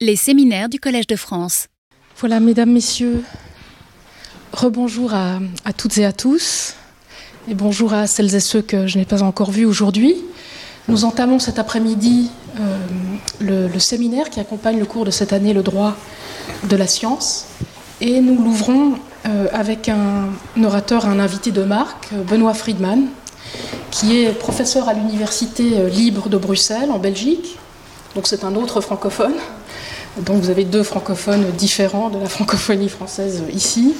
Les séminaires du Collège de France. Voilà, mesdames, messieurs, rebonjour à, toutes et à tous, et bonjour à celles et ceux que je n'ai pas encore vus aujourd'hui. Nous entamons cet après-midi euh, le, séminaire qui accompagne le cours de cette année, le droit de la science, et nous l'ouvrons euh, avec un, un, orateur, un invité de marque, Benoît Friedman, qui est professeur à l'Université libre de Bruxelles, en Belgique, donc c'est un autre francophone. Donc vous avez deux francophones différents de la francophonie française ici.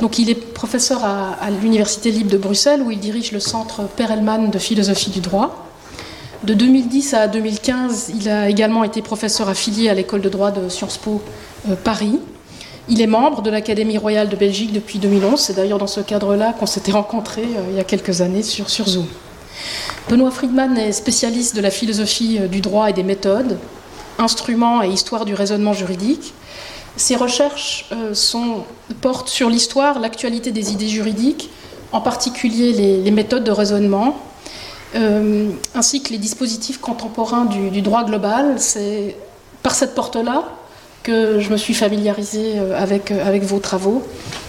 Donc il est professeur à, l'Université libre de Bruxelles où il dirige le centre Perelman de philosophie du droit. De 2010 à 2015, il a également été professeur affilié à l'école de droit de Sciences Po euh, Paris. Il est membre de l'Académie royale de Belgique depuis 2011. C'est d'ailleurs dans ce cadre-là qu'on s'était rencontrés euh, il y a quelques années sur, Zoom. Benoît Friedman est spécialiste de la philosophie euh, du droit et des méthodes, instruments et histoire du raisonnement juridique. Ses recherches euh, portent sur l'histoire, l'actualité des idées juridiques, en particulier les, méthodes de raisonnement, euh, ainsi que les dispositifs contemporains du, droit global. C'est par cette porte-là que je me suis familiarisée euh, avec, vos travaux.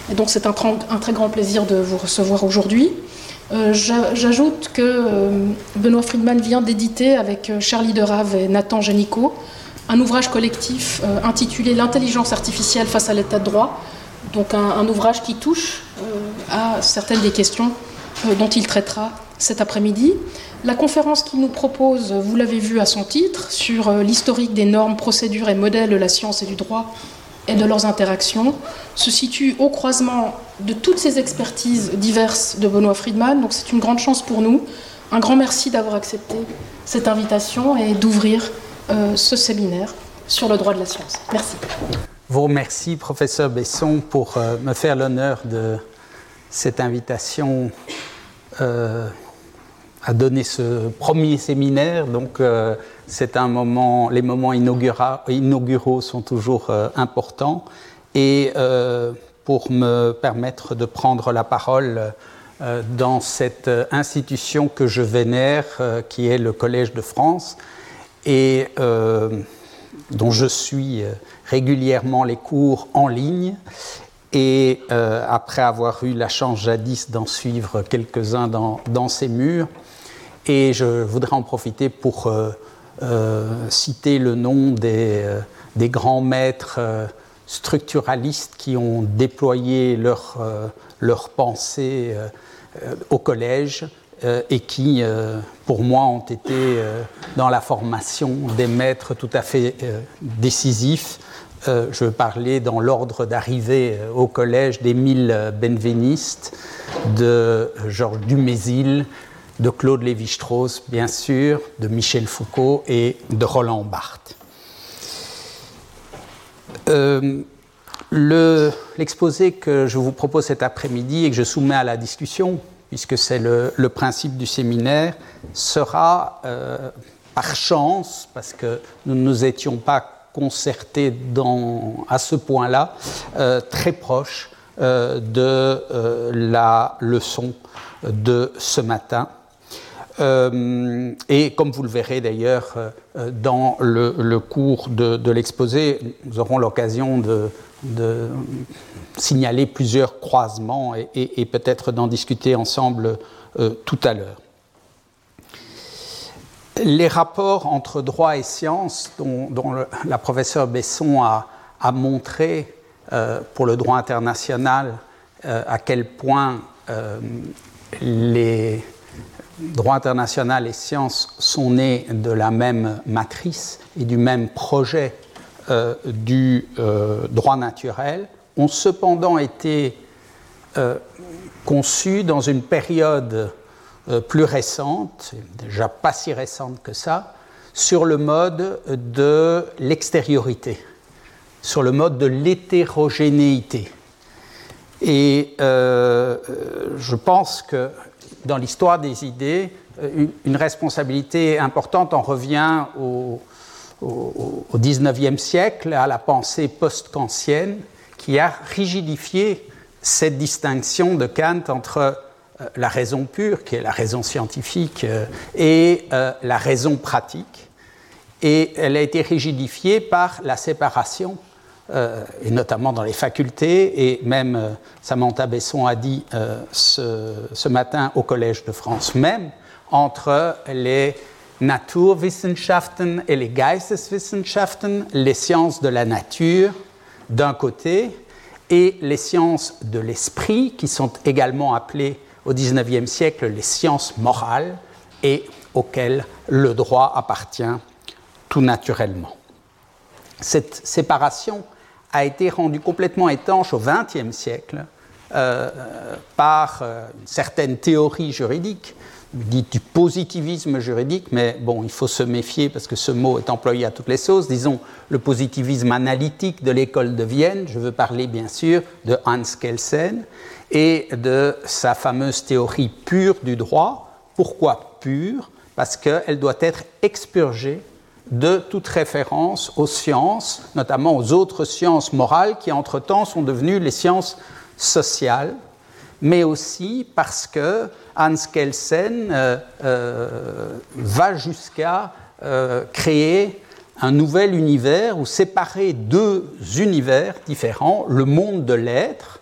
Et donc c'est un, très grand plaisir de vous recevoir aujourd'hui. Euh, J'ajoute que euh, Benoît Friedman vient d'éditer avec Charlie Derave et Nathan Génicaud un ouvrage collectif euh, intitulé L'intelligence artificielle face à l'état de droit, donc un, un ouvrage qui touche euh, à certaines des questions euh, dont il traitera cet après-midi. La conférence qu'il nous propose, vous l'avez vu à son titre, sur euh, l'historique des normes, procédures et modèles de la science et du droit et de leurs interactions, se situe au croisement de toutes ces expertises diverses de Benoît Friedman. Donc c'est une grande chance pour nous. Un grand merci d'avoir accepté cette invitation et d'ouvrir euh, ce séminaire sur le droit de la science. Merci. Vous remercie, professeur Besson, pour euh, me faire l'honneur de cette invitation euh, à donner ce premier séminaire. Donc, c'est un moment, les moments inauguraux sont toujours euh, importants. Et euh, pour me permettre de prendre la parole euh, dans cette institution que je vénère, qui est le Collège de France, et dont je suis régulièrement les cours en ligne. Et après avoir eu la chance jadis d'en suivre quelques-uns dans, dans, ces murs, et je voudrais en profiter pour citer le nom des, euh, grands maîtres euh, structuralistes qui ont déployé leur, euh, pensée euh, au collège euh, et qui, euh, pour moi, ont été euh, dans la formation des maîtres tout à fait euh, décisifs. Euh, je parler dans l'ordre d'arrivée euh, au collège d'Émile Benveniste, de Georges Dumézil, de Claude Lévi-Strauss, bien sûr, de Michel Foucault et de Roland Barthes. Euh, L'exposé le, que je vous propose cet après-midi et que je soumets à la discussion, puisque c'est le, principe du séminaire, sera euh, par chance, parce que nous ne nous étions pas concertés à ce point-là, euh, très proche de la leçon de ce matin. Euh, et comme vous le verrez d'ailleurs euh, dans le, cours de, l'exposé, nous aurons l'occasion de, signaler plusieurs croisements et, peut-être d'en discuter ensemble euh, tout à l'heure. Les rapports entre droit et science, dont, la professeure Besson a, montré pour le droit international à quel point les droit international et sciences sont nés de la même matrice et du même projet euh, du euh, droit naturel, ont cependant été euh, conçus dans une période plus récente, déjà pas si récente que ça, sur le mode de l'extériorité, sur le mode de l'hétérogénéité. Et je pense que dans l'histoire des idées, une, une, responsabilité importante en revient au, au, au 19e siècle, à la pensée post-kantienne, qui a rigidifié cette distinction de Kant entre euh, la raison pure, qui est la raison scientifique, euh, et euh, la raison pratique, et elle a été rigidifiée par la séparation, euh, et notamment dans les facultés, et même euh, Samantha Besson a dit euh, ce, ce, matin au Collège de France même, entre les Naturwissenschaften et les Geisteswissenschaften, les sciences de la nature d'un côté, et les sciences de l'esprit, qui sont également appelées au XIXe siècle les sciences morales, et auxquelles le droit appartient tout naturellement. Cette séparation a été rendue complètement étanche au XXe siècle euh, par euh, une certaine théorie juridique, dite du positivisme juridique, mais bon, il faut se méfier parce que ce mot est employé à toutes les sauces. Disons le positivisme analytique de l'école de Vienne. Je veux parler bien sûr de Hans Kelsen et de sa fameuse théorie pure du droit. Pourquoi pure? Parce qu'elle doit être expurgée de toute référence aux sciences, notamment aux autres sciences morales qui, entre-temps, sont devenues les sciences sociales, mais aussi parce que Hans Kelsen euh, euh, va jusqu'à euh, créer un nouvel univers ou séparer deux univers différents, le monde de l'être,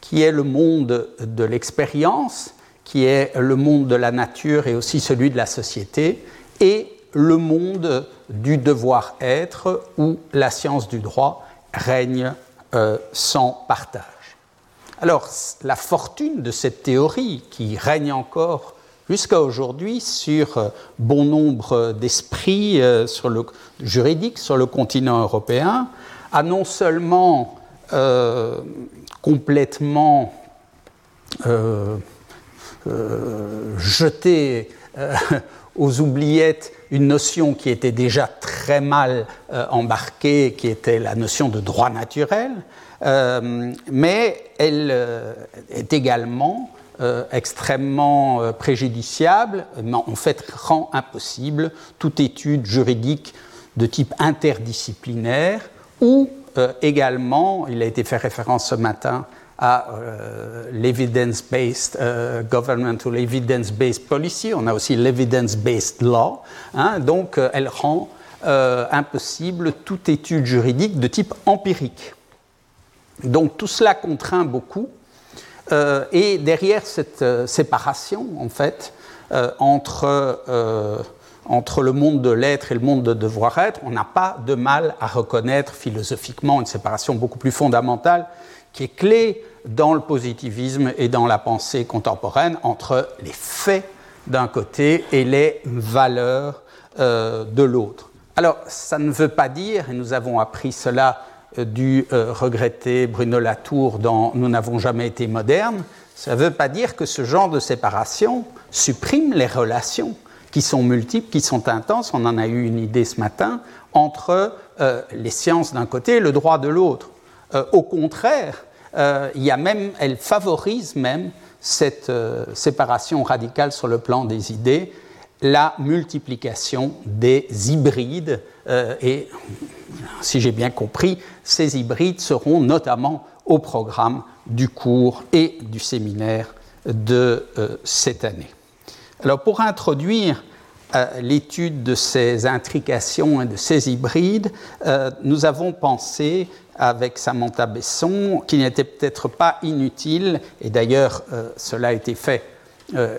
qui est le monde de l'expérience, qui est le monde de la nature et aussi celui de la société, et le monde du devoir-être où la science du droit règne euh, sans partage. Alors, la fortune de cette théorie, qui règne encore jusqu'à aujourd'hui sur euh, bon nombre d'esprits euh, juridiques sur le continent européen, a non seulement complètement jeté aux oubliettes une notion qui était déjà très mal euh, embarquée, qui était la notion de droit naturel, euh, mais elle euh, est également extrêmement préjudiciable, en fait rend impossible toute étude juridique de type interdisciplinaire ou également, il a été fait référence ce matin à euh, l'evidence-based euh, government ou l'evidence-based policy. On a aussi l'evidence-based law. Hein, donc, euh, elle rend impossible toute étude juridique de type empirique. Donc, tout cela contraint beaucoup. et derrière cette séparation, en fait, entre entre le monde de l'être et le monde de devoir-être, on n'a pas de mal à reconnaître philosophiquement une séparation beaucoup plus fondamentale qui est clé dans le positivisme et dans la pensée contemporaine entre les faits d'un côté et les valeurs euh, de l'autre. Alors, ça ne veut pas dire, et nous avons appris cela euh, du euh, regretté Bruno Latour dans Nous n'avons jamais été modernes, ça ne veut pas dire que ce genre de séparation supprime les relations qui sont multiples, qui sont intenses, on en a eu une idée ce matin, entre les sciences d'un côté et le droit de l'autre. Euh, au contraire, euh, il y a même, elle favorise même cette euh, séparation radicale sur le plan des idées, la multiplication des hybrides. et si j'ai bien compris, ces hybrides seront notamment au programme du cours et du séminaire de cette année. Alors pour introduire l'étude de ces intrications et de ces hybrides, nous avons pensé avec Samantha Besson, qui n'était peut-être pas inutile, et d'ailleurs euh, cela a été fait euh,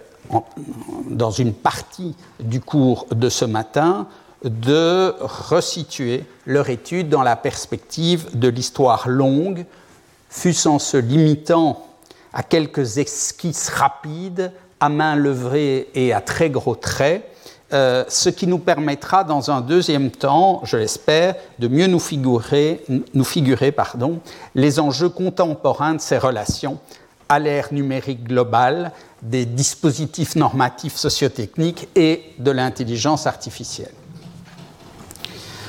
dans une partie du cours de ce matin, de resituer leur étude dans la perspective de l'histoire longue, fût-ce en se limitant à quelques esquisses rapides, à main levée et à très gros traits, euh, ce qui nous permettra dans un deuxième temps, je l'espère, de mieux nous figurer, les enjeux contemporains de ces relations à l'ère numérique globale, des dispositifs normatifs sociotechniques et de l'intelligence artificielle.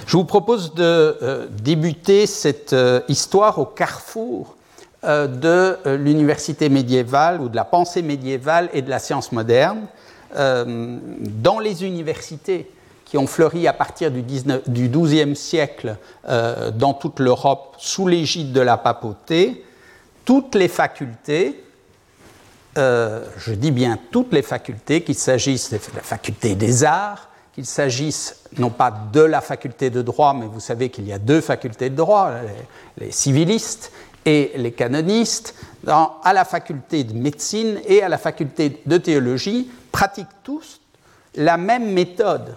Je vous propose de euh, débuter cette euh, histoire au carrefour de l'université médiévale ou de la pensée médiévale et de la science moderne, euh, dans les universités qui ont fleuri à partir du, XIIe siècle euh, dans toute l'Europe sous l'égide de la papauté, toutes les facultés, euh, je dis bien toutes les facultés, qu'il s'agisse de la faculté des arts, qu'il s'agisse non pas de la faculté de droit, mais vous savez qu'il y a deux facultés de droit, les, civilistes et les canonistes, à la faculté de médecine et à la faculté de théologie, pratiquent tous la même méthode,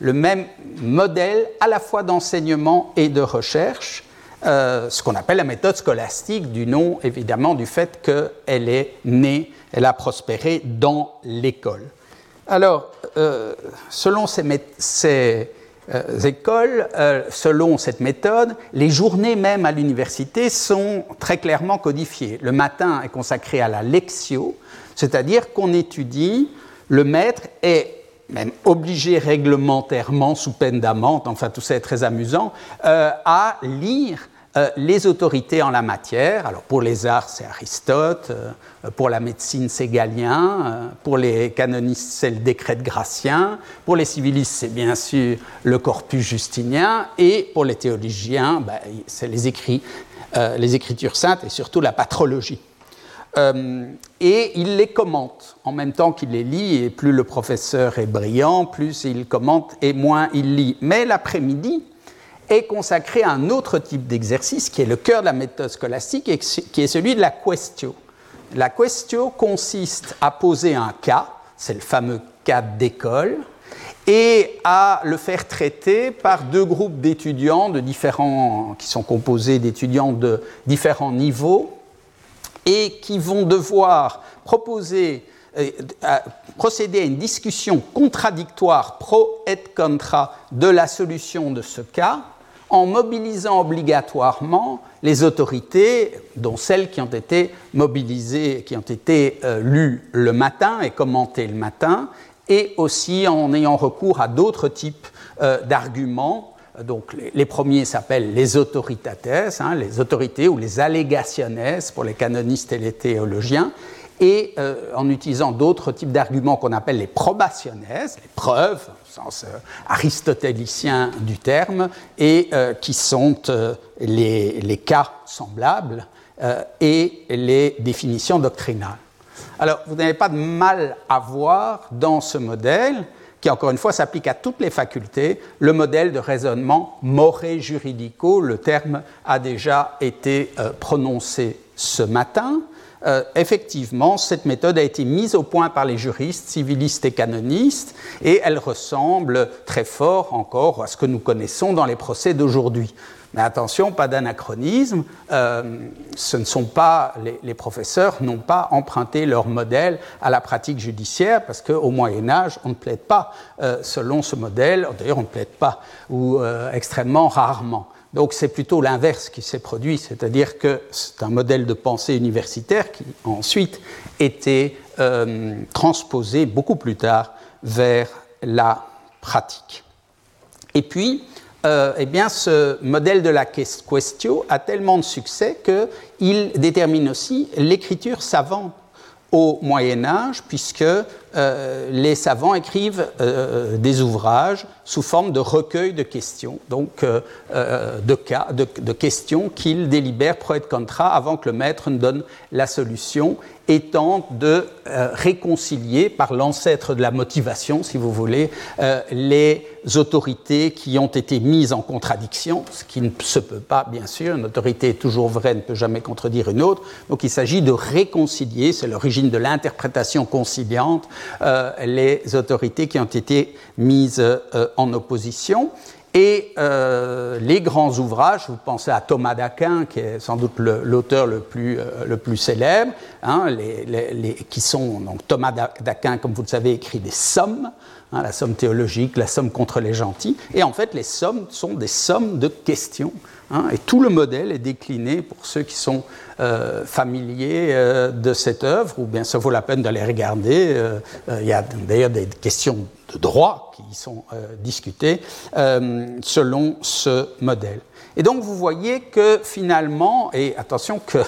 le même modèle à la fois d'enseignement et de recherche, euh, ce qu'on appelle la méthode scolastique, du nom évidemment du fait qu'elle est née, elle a prospéré dans l'école. Alors, euh, selon ces, euh, écoles, selon cette méthode, les journées même à l'université sont très clairement codifiées. Le matin est consacré à la lectio, c'est-à-dire qu'on étudie, le maître est même obligé réglementairement, sous peine d'amende, enfin tout ça est très amusant, à lire euh, les autorités en la matière, alors pour les arts c'est Aristote, euh, pour la médecine c'est Galien, euh, pour les canonistes c'est le décret de Gratien, pour les civilistes c'est bien sûr le corpus justinien, et pour les théologiens ben, c'est les écrits, les écritures saintes et surtout la patrologie. Et il les commente en même temps qu'il les lit, et plus le professeur est brillant, plus il commente et moins il lit. Mais l'après-midi, est consacré à un autre type d'exercice qui est le cœur de la méthode scolastique qui est celui de la questio. La questio consiste à poser un cas, c'est le fameux cas d'école, et à le faire traiter par deux groupes d'étudiants de différents, qui sont composés d'étudiants de différents niveaux et qui vont devoir proposer, euh, procéder à une discussion contradictoire pro et contra de la solution de ce cas en mobilisant obligatoirement les autorités, dont celles qui ont été mobilisées, qui ont été euh, lues le matin et commentées le matin, et aussi en ayant recours à d'autres types euh, d'arguments. Donc les, premiers s'appellent les autoritates, hein, les autorités ou les allégationnes pour les canonistes et les théologiens, et euh, en utilisant d'autres types d'arguments qu'on appelle les probationnes, les preuves, au sens euh, aristotélicien du terme, et euh, qui sont les, cas semblables et les définitions doctrinales. Alors, vous n'avez pas de mal à voir dans ce modèle, qui encore une fois s'applique à toutes les facultés, le modèle de raisonnement moré juridico. Le terme a déjà été prononcé ce matin. Euh, effectivement, cette méthode a été mise au point par les juristes, civilistes et canonistes, et elle ressemble très fort encore à ce que nous connaissons dans les procès d'aujourd'hui. Mais attention, pas d'anachronisme. Euh, ce ne sont pas les, professeurs n'ont pas emprunté leur modèle à la pratique judiciaire parce qu'au Moyen Âge, on ne plaide pas euh, selon ce modèle. D'ailleurs, on ne plaide pas ou extrêmement rarement. Donc c'est plutôt l'inverse qui s'est produit, c'est-à-dire que c'est un modèle de pensée universitaire qui a ensuite été euh, transposé beaucoup plus tard vers la pratique. Et puis, euh, eh bien, ce modèle de la question a tellement de succès qu'il détermine aussi l'écriture savante au Moyen Âge, puisque euh, les savants écrivent euh, des ouvrages sous forme de recueil de questions, donc euh, de, cas, de, questions qu'ils délibèrent pro et contra avant que le maître ne donne la solution, et tentent de réconcilier par l'ancêtre de la motivation, si vous voulez, les autorités qui ont été mises en contradiction, ce qui ne se peut pas, bien sûr, une autorité est toujours vraie, ne peut jamais contredire une autre, donc il s'agit de réconcilier, c'est l'origine de l'interprétation conciliante, euh, les autorités qui ont été mises euh, en opposition. Et euh, les grands ouvrages, vous pensez à Thomas d'Aquin, qui est sans doute l'auteur le, plus, le plus célèbre, hein, qui sont donc Thomas d'Aquin, comme vous le savez, écrit des sommes, hein, la somme théologique, la somme contre les gentils, et en fait les sommes sont des sommes de questions Hein, et tout le modèle est décliné pour ceux qui sont euh, familiers euh, de cette œuvre, ou bien ça vaut la peine d'aller regarder. Euh, il y a d'ailleurs des questions de droit qui y sont discutées selon ce modèle. Et donc vous voyez que finalement, et attention que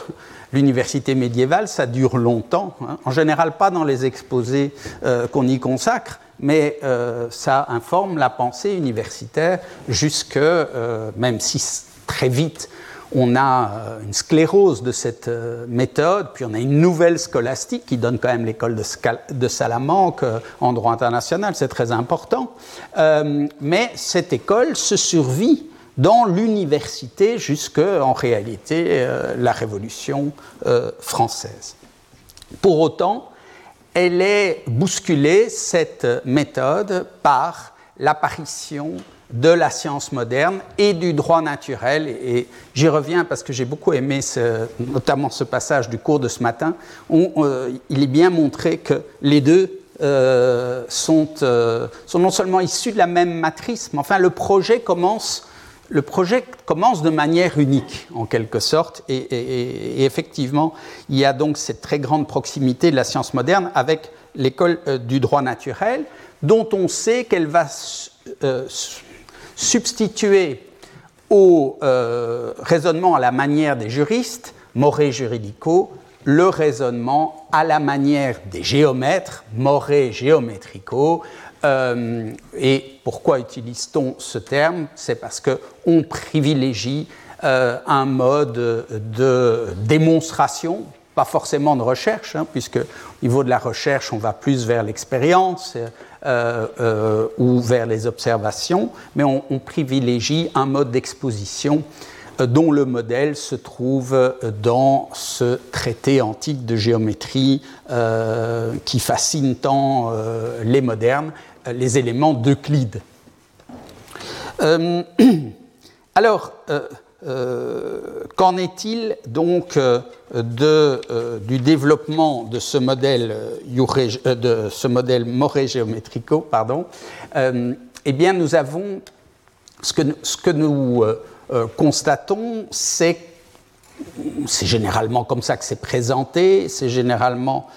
l'université médiévale, ça dure longtemps, hein, en général pas dans les exposés qu'on y consacre, mais ça informe la pensée universitaire jusque, même si très vite, on a euh, une sclérose de cette euh, méthode, puis on a une nouvelle scolastique qui donne quand même l'école de, Salamanque en droit international, c'est très important. mais cette école se survit dans l'université jusqu'en réalité la Révolution française. Pour autant, elle est bousculée, cette méthode, par l'apparition de la science moderne et du droit naturel. Et j'y reviens parce que j'ai beaucoup aimé notamment ce passage du cours de ce matin, où euh, il est bien montré que les deux euh, sont, euh, sont, non seulement issus de la même matrice, mais enfin le projet commence, le projet commence de manière unique, en quelque sorte. Et, effectivement, il y a donc cette très grande proximité de la science moderne avec l'école du droit naturel, dont on sait qu'elle va substituer au euh, raisonnement à la manière des juristes, moré juridico, le raisonnement à la manière des géomètres, moré géométrico. Euh, et pourquoi utilise-t-on ce terme? C'est parce qu'on privilégie euh, un mode de démonstration, pas forcément de recherche, hein, puisque au niveau de la recherche, on va plus vers l'expérience, ou vers les observations, mais on, privilégie un mode d'exposition euh, dont le modèle se trouve dans ce traité antique de géométrie qui fascine tant les modernes, les éléments d'Euclide. alors, euh, qu'en est-il donc euh, de, euh, du développement de ce modèle, de ce modèle moré géométrico pardon, Eh bien, nous avons ce que, ce que nous constatons, c'est c'est généralement comme ça que c'est présenté, c'est généralement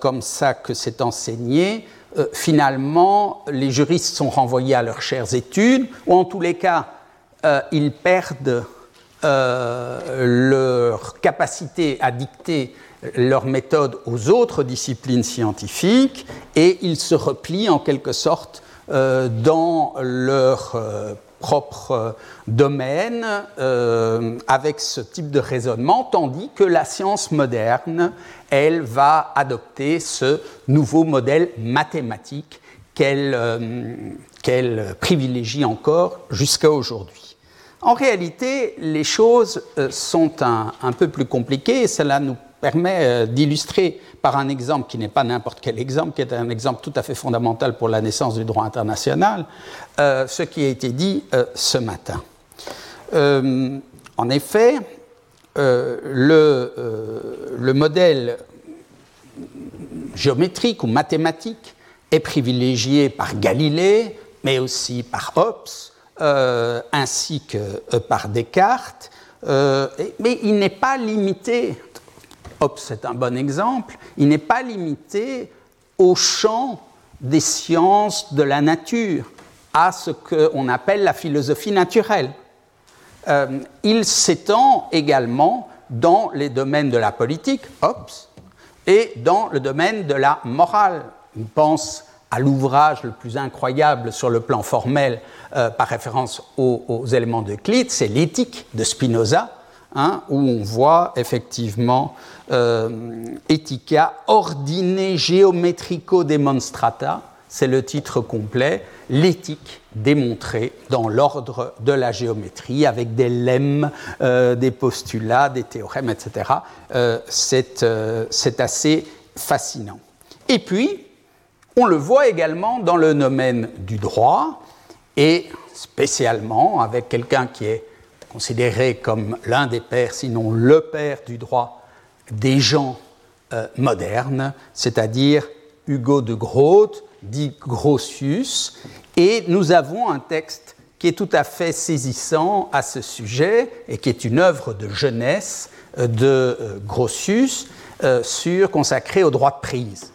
comme ça que c'est enseigné. finalement, les juristes sont renvoyés à leurs chères études, ou en tous les cas, euh, ils perdent euh, leur capacité à dicter leur méthode aux autres disciplines scientifiques et ils se replient en quelque sorte euh, dans leur propre domaine avec ce type de raisonnement, tandis que la science moderne, elle, va adopter ce nouveau modèle mathématique qu'elle privilégie encore jusqu'à aujourd'hui. En réalité, les choses euh, sont un, peu plus compliquées et cela nous permet euh, d'illustrer par un exemple qui n'est pas n'importe quel exemple, qui est un exemple tout à fait fondamental pour la naissance du droit international, euh, ce qui a été dit ce matin. en effet, le, le, modèle géométrique ou mathématique est privilégié par Galilée, mais aussi par Hobbes, euh, ainsi que euh, par Descartes, euh, mais il n'est pas limité, hop, c'est un bon exemple, il n'est pas limité au champ des sciences de la nature, à ce qu'on appelle la philosophie naturelle. il s'étend également dans les domaines de la politique, Hobbes, et dans le domaine de la morale. On pense à l'ouvrage le plus incroyable sur le plan formel euh, par référence aux, éléments de Clyde, c'est l'éthique de Spinoza, hein, où on voit effectivement euh, Ethica ordine geometrico demonstrata, c'est le titre complet, l'éthique démontrée dans l'ordre de la géométrie, avec des lemmes, euh, des postulats, des théorèmes, etc. c'est assez fascinant. Et puis, on le voit également dans le domaine du droit et spécialement avec quelqu'un qui est considéré comme l'un des pères, sinon le père du droit des gens euh, modernes, c'est-à-dire Hugo de Groot, dit Grotius, et nous avons un texte qui est tout à fait saisissant à ce sujet et qui est une œuvre de jeunesse euh, de euh, Grotius sur, consacrée au droit de prise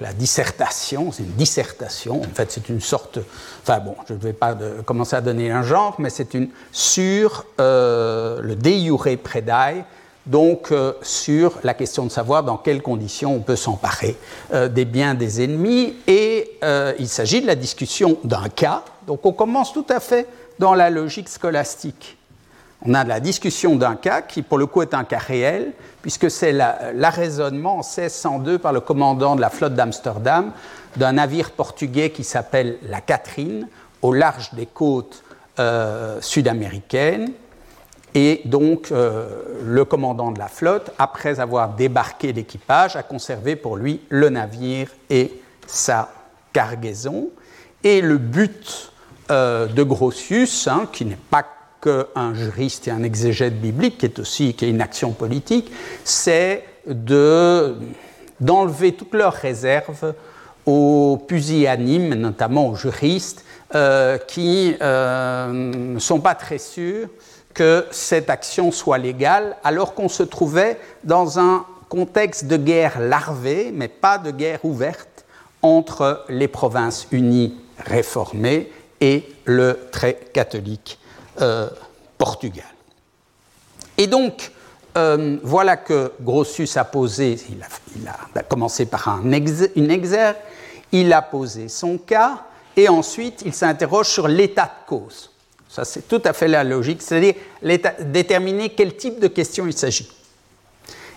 la dissertation, c'est une dissertation, en fait c'est une sorte, enfin bon, je ne vais pas commencer à donner un genre, mais c'est une sur euh, le de predae, donc euh, sur la question de savoir dans quelles conditions on peut s'emparer euh, des biens des ennemis, et il s'agit de la discussion d'un cas, donc on commence tout à fait dans la logique scolastique. On a la discussion d'un cas qui, pour le coup, est un cas réel, puisque c'est l'arraisonnement en 1602 par le commandant de la flotte d'Amsterdam d'un navire portugais qui s'appelle la Catherine, au large des côtes euh, sud-américaines. Et donc, euh, le commandant de la flotte, après avoir débarqué l'équipage, a conservé pour lui le navire et sa cargaison. Et le but euh, de Grotius, hein, qui n'est pas qu'un juriste et un exégète biblique, qui est aussi qui une action politique, c'est d'enlever toutes leurs réserves aux pusillanimes, notamment aux juristes, euh, qui euh, ne sont pas très sûrs que cette action soit légale, alors qu'on se trouvait dans un contexte de guerre larvée, mais pas de guerre ouverte, entre les provinces unies réformées et le très catholique euh, Portugal. Et donc, voilà que Grotius a posé, il a, commencé par un une exergue, il a posé son cas, et ensuite il s'interroge sur l'état de cause. Ça, c'est tout à fait la logique, c'est-à-dire déterminer quel type de question il s'agit.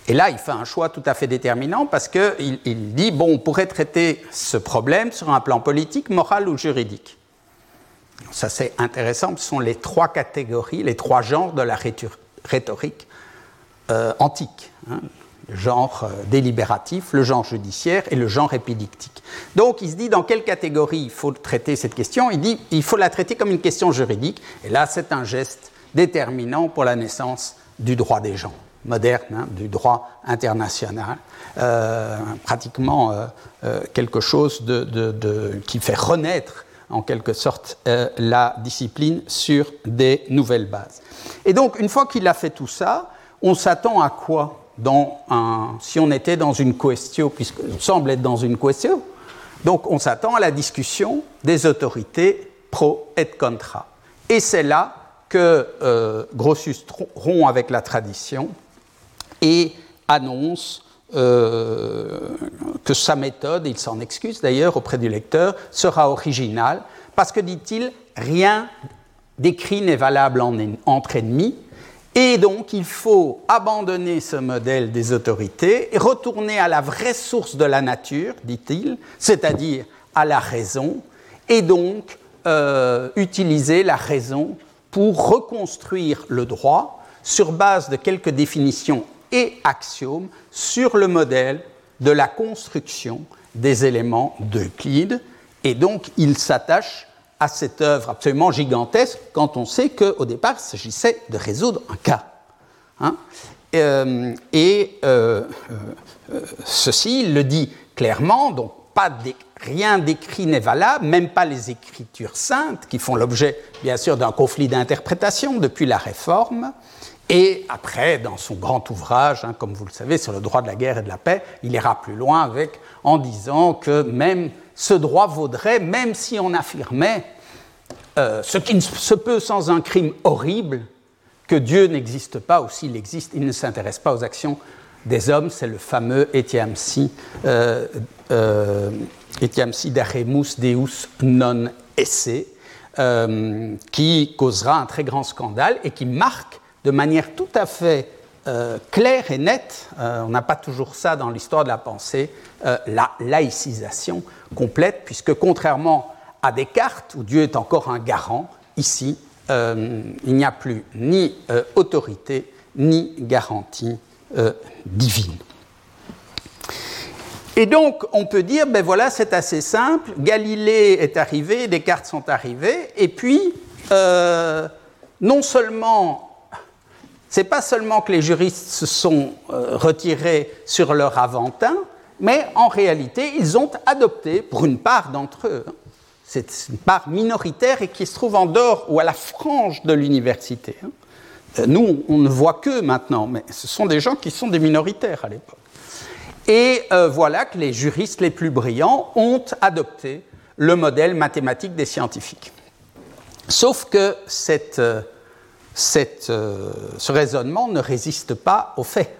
Et là, il fait un choix tout à fait déterminant parce qu'il il dit, bon, on pourrait traiter ce problème sur un plan politique, moral ou juridique. Ça, c'est intéressant, ce sont les trois catégories, les trois genres de la rhétorique euh, antique. Hein le genre euh, délibératif, le genre judiciaire et le genre épidictique. Donc il se dit dans quelle catégorie il faut traiter cette question? Il dit il faut la traiter comme une question juridique, et là c'est un geste déterminant pour la naissance du droit des gens moderne, hein, du droit international, euh, pratiquement quelque chose qui fait renaître en quelque sorte la discipline sur des nouvelles bases. Et donc une fois qu'il a fait tout ça, on s'attend à quoi si on était dans une question, puisqu'on semble être dans une question, donc on s'attend à la discussion des autorités pro et contra. Et c'est là que euh, Grotius rompt avec la tradition et annonce euh, que sa méthode, il s'en excuse d'ailleurs auprès du lecteur, sera originale, parce que, dit-il, rien d'écrit n'est valable entre ennemis, et donc, il faut abandonner ce modèle des autorités et retourner à la vraie source de la nature, dit-il, c'est-à-dire à la raison, et donc euh, utiliser la raison pour reconstruire le droit sur base de quelques définitions et axiomes sur le modèle de la construction des éléments d'Euclide. Et donc, il s'attache à cette œuvre absolument gigantesque quand on sait qu'au départ, il s'agissait de résoudre un cas. Hein. Euh, et euh, euh, ceci, il le dit clairement, donc rien d'écrit n'est valable, même pas les écritures saintes, qui font l'objet, bien sûr, d'un conflit d'interprétation depuis la Réforme. Et après, dans son grand ouvrage, hein, comme vous le savez, sur le droit de la guerre et de la paix, il ira plus loin avec, en disant que même ce droit vaudrait, même si on affirmait, euh, ce qui ne se peut sans un crime horrible, que Dieu n'existe pas, ou s'il existe, il ne s'intéresse pas aux actions des hommes, c'est le fameux etiamsi, euh, euh, deus non esse, euh, qui causera un très grand scandale et qui marque de manière tout à fait claire et nette, on n'a pas toujours ça dans l'histoire de la pensée, la laïcisation complète, puisque contrairement à Descartes, où Dieu est encore un garant, ici, euh, il n'y a plus ni euh, autorité, ni garantie euh, divine. Et donc, on peut dire, ben voilà, c'est assez simple, Galilée est arrivé, Descartes sont arrivés, et puis, non seulement, c'est pas seulement que les juristes se sont retirés sur leur aventin, mais en réalité, ils ont adopté, pour une part d'entre eux, c'est une part minoritaire et qui se trouve en dehors ou à la frange de l'université. Hein. Euh, nous, on ne voit que maintenant, mais ce sont des gens qui sont des minoritaires à l'époque. Et euh, voilà que les juristes les plus brillants ont adopté le modèle mathématique des scientifiques. Sauf que cette, euh, ce raisonnement ne résiste pas aux faits.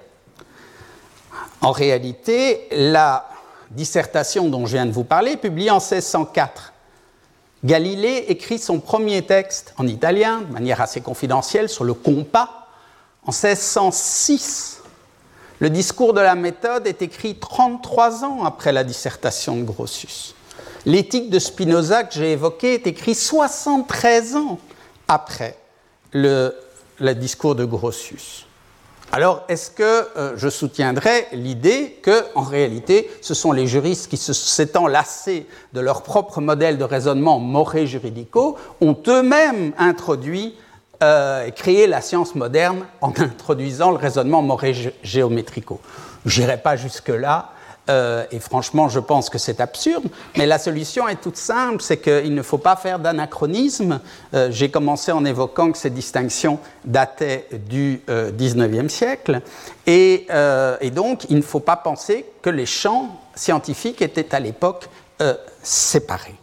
En réalité, la dissertation dont je viens de vous parler, publiée en 1604 Galilée écrit son premier texte en italien, de manière assez confidentielle, sur le compas, en 1606. Le discours de la méthode est écrit 33 ans après la dissertation de Grotius. L'éthique de Spinoza que j'ai évoquée est écrite 73 ans après le, discours de Grotius. Alors, est-ce que euh, je soutiendrai l'idée que, en réalité, ce sont les juristes qui, s'étant lassés de leur propre modèle de raisonnement moré juridico, ont eux-mêmes introduit euh, et créé la science moderne en introduisant le raisonnement moré géométrico Je n'irai pas jusque-là, euh, et franchement, je pense que c'est absurde, mais la solution est toute simple, c'est qu'il ne faut pas faire d'anachronisme. Euh, j'ai commencé en évoquant que ces distinctions dataient du XIXe euh, siècle, et, et, donc il ne faut pas penser que les champs scientifiques étaient à l'époque séparés.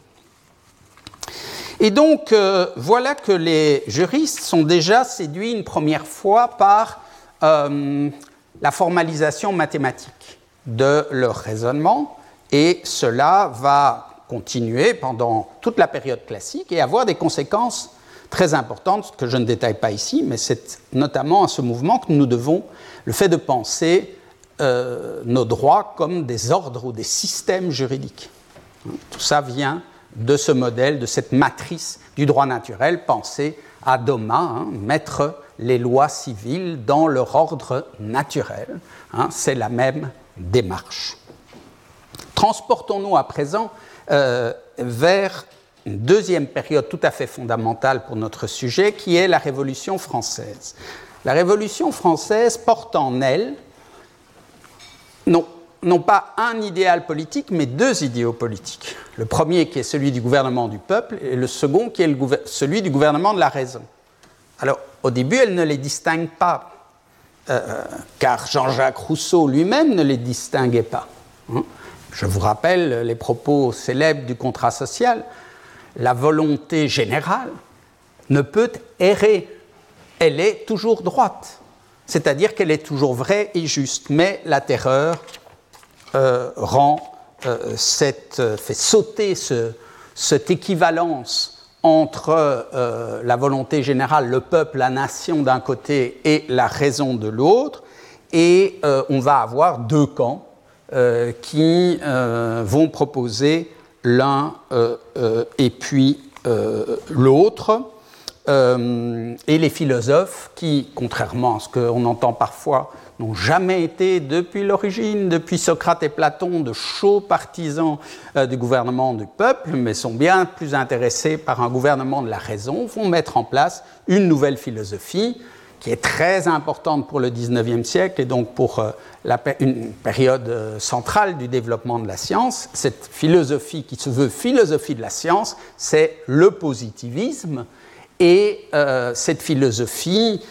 Et donc, voilà que les juristes sont déjà séduits une première fois par la formalisation mathématique de leur raisonnement, et cela va continuer pendant toute la période classique et avoir des conséquences très importantes que je ne détaille pas ici, mais c'est notamment à ce mouvement que nous devons le fait de penser euh, nos droits comme des ordres ou des systèmes juridiques. Tout ça vient de ce modèle, de cette matrice du droit naturel pensé à Doma, hein, mettre les lois civiles dans leur ordre naturel. Hein, c'est la même démarche. Transportons-nous à présent euh, vers une deuxième période tout à fait fondamentale pour notre sujet, qui est la Révolution française. La Révolution française porte en elle, non, non pas un idéal politique, mais deux idéaux politiques. Le premier qui est celui du gouvernement du peuple et le second qui est celui du gouvernement de la raison. Alors, au début, elle ne les distingue pas euh, car Jean-Jacques Rousseau lui-même ne les distinguait pas. Hein. Je vous rappelle les propos célèbres du contrat social. La volonté générale ne peut errer, elle est toujours droite, c'est-à-dire qu'elle est toujours vraie et juste, mais la terreur euh, rend euh, fait sauter cette équivalence entre euh, la volonté générale, le peuple, la nation d'un côté et la raison de l'autre, et euh, on va avoir deux camps euh, qui vont proposer l'un et puis l'autre, et les philosophes qui, contrairement à ce qu'on entend parfois n'ont jamais été, depuis l'origine, depuis Socrate et Platon, de chauds partisans euh, du gouvernement du peuple, mais sont bien plus intéressés par un gouvernement de la raison, vont mettre en place une nouvelle philosophie qui est très importante pour le XIXe siècle et donc pour euh, une période euh, centrale du développement de la science. Cette philosophie qui se veut philosophie de la science, c'est le positivisme. Et cette philosophie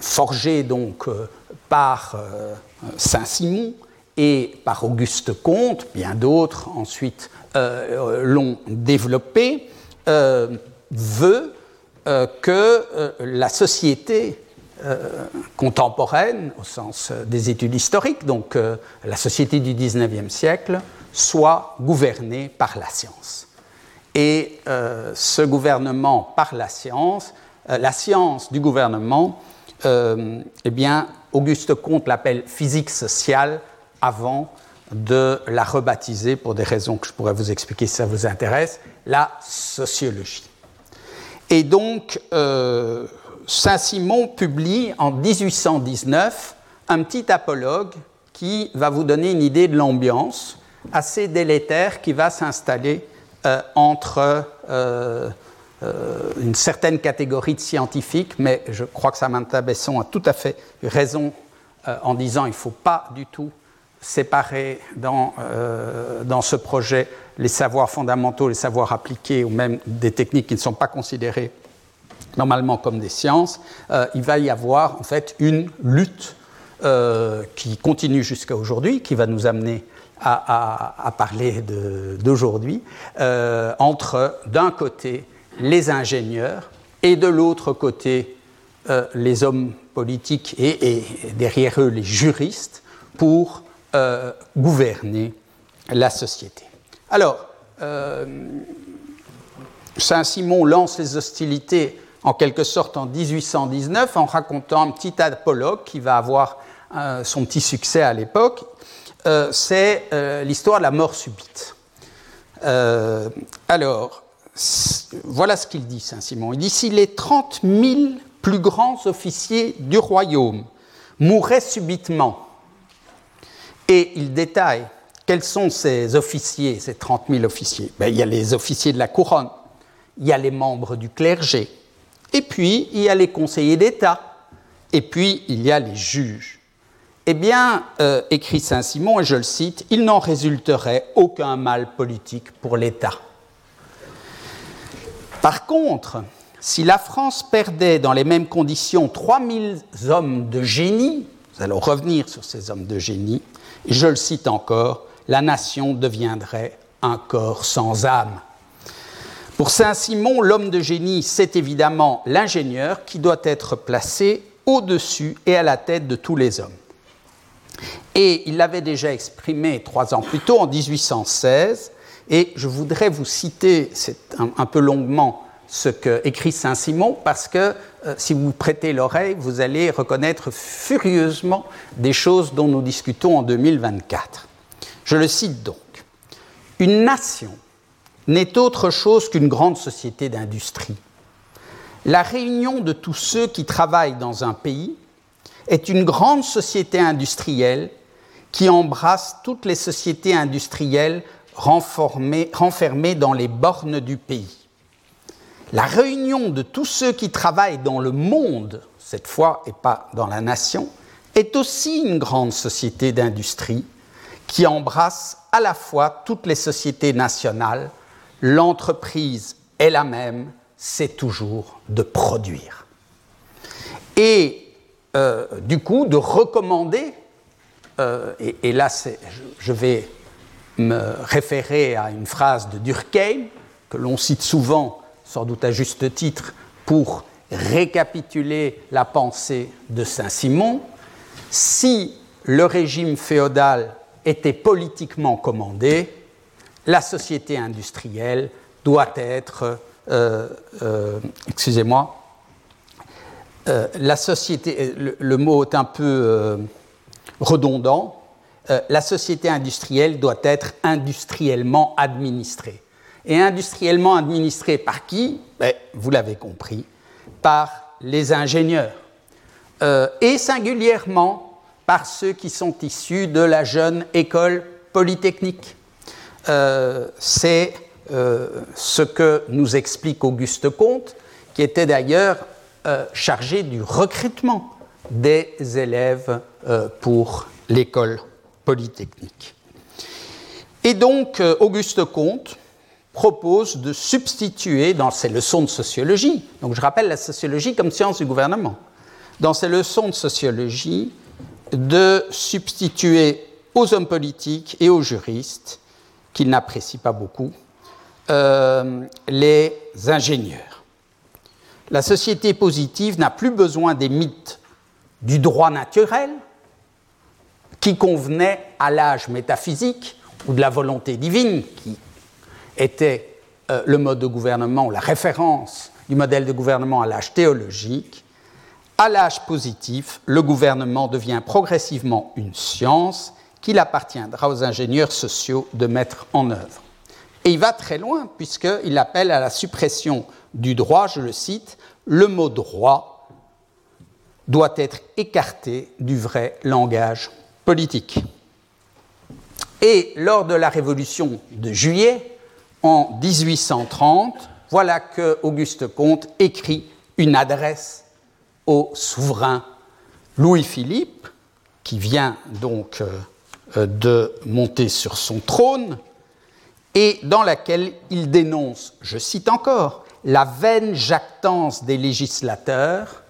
forgé donc euh, par euh, Saint-Simon et par Auguste Comte, bien d'autres ensuite l'ont développé, veut que la société contemporaine, au sens des études historiques, donc la société du XIXe siècle, soit gouvernée par la science. Et ce gouvernement par la science euh, la science du gouvernement, euh, eh bien, Auguste Comte l'appelle physique sociale avant de la rebaptiser, pour des raisons que je pourrais vous expliquer si ça vous intéresse, la sociologie. Et donc, euh, Saint-Simon publie en 1819 un petit apologue qui va vous donner une idée de l'ambiance assez délétère qui va s'installer entre euh, une certaine catégorie de scientifiques, mais je crois que Samantha Besson a tout à fait raison euh, en disant qu'il ne faut pas du tout séparer dans, euh, dans ce projet les savoirs fondamentaux, les savoirs appliqués ou même des techniques qui ne sont pas considérées normalement comme des sciences. il va y avoir en fait une lutte qui continue jusqu'à aujourd'hui, qui va nous amener à parler d'aujourd'hui, entre d'un côté les ingénieurs et de l'autre côté euh, les hommes politiques et, derrière eux les juristes pour euh, gouverner la société. Alors, euh, Saint-Simon lance les hostilités en quelque sorte en 1819 en racontant un petit apologue qui va avoir son petit succès à l'époque. C'est l'histoire de la mort subite. alors, voilà ce qu'il dit, Saint-Simon. Il dit si les 30 000 plus grands officiers du royaume mouraient subitement, et il détaille quels sont ces officiers, ces 30 000 officiers ben, Il y a les officiers de la couronne, il y a les membres du clergé, et puis il y a les conseillers d'État, et puis il y a les juges. Eh bien, euh, écrit Saint-Simon, et je le cite, il n'en résulterait aucun mal politique pour l'État. Par contre, si la France perdait dans les mêmes conditions 3000 hommes de génie, nous allons revenir sur ces hommes de génie, je le cite encore, la nation deviendrait un corps sans âme. Pour Saint-Simon, l'homme de génie, c'est évidemment l'ingénieur qui doit être placé au-dessus et à la tête de tous les hommes. Et il l'avait déjà exprimé trois ans plus tôt, en 1816, et je voudrais vous citer un, un, peu longuement ce que écrit Saint-Simon, parce que euh, si vous prêtez l'oreille, vous allez reconnaître furieusement des choses dont nous discutons en 2024. Je le cite donc. Une nation n'est autre chose qu'une grande société d'industrie. La réunion de tous ceux qui travaillent dans un pays est une grande société industrielle qui embrasse toutes les sociétés industrielles renfermées dans les bornes du pays. La réunion de tous ceux qui travaillent dans le monde, cette fois et pas dans la nation, est aussi une grande société d'industrie qui embrasse à la fois toutes les sociétés nationales l'entreprise est la même, c'est toujours de produire. Et euh, du coup, de recommander, euh, et, là je vais me référer à une phrase de Durkheim, que l'on cite souvent, sans doute à juste titre, pour récapituler la pensée de Saint-Simon, si le régime féodal était politiquement commandé, la société industrielle doit être, euh, euh, excusez-moi, euh, la société, le, mot est un peu redondant, la société industrielle doit être industriellement administrée. Et industriellement administrée par qui? Ben, Vous l'avez compris, par les ingénieurs. et singulièrement par ceux qui sont issus de la jeune école polytechnique. Euh, c'est euh, ce que nous explique Auguste Comte, qui était d'ailleurs euh, chargé du recrutement des élèves pour l'école polytechnique. Et donc, Auguste Comte propose de substituer dans ses leçons de sociologie, donc je rappelle la sociologie comme science du gouvernement, dans ses leçons de sociologie, de substituer aux hommes politiques et aux juristes qu'il n'apprécie pas beaucoup, euh, les ingénieurs. La société positive n'a plus besoin des mythes du droit naturel qui convenaient à l'âge métaphysique ou de la volonté divine qui était euh, le mode de gouvernement ou la référence du modèle de gouvernement à l'âge théologique. À l'âge positif, le gouvernement devient progressivement une science qu'il appartiendra aux ingénieurs sociaux de mettre en œuvre. Et il va très loin, puisqu'il appelle à la suppression du droit, je le cite, le mot droit doit être écarté du vrai langage Et lors de la Révolution de juillet, en 1830, voilà que Auguste Comte écrit une adresse au souverain Louis-Philippe, qui vient donc euh, euh, de monter sur son trône et dans laquelle il dénonce, je cite encore, la vaine jactance des législateurs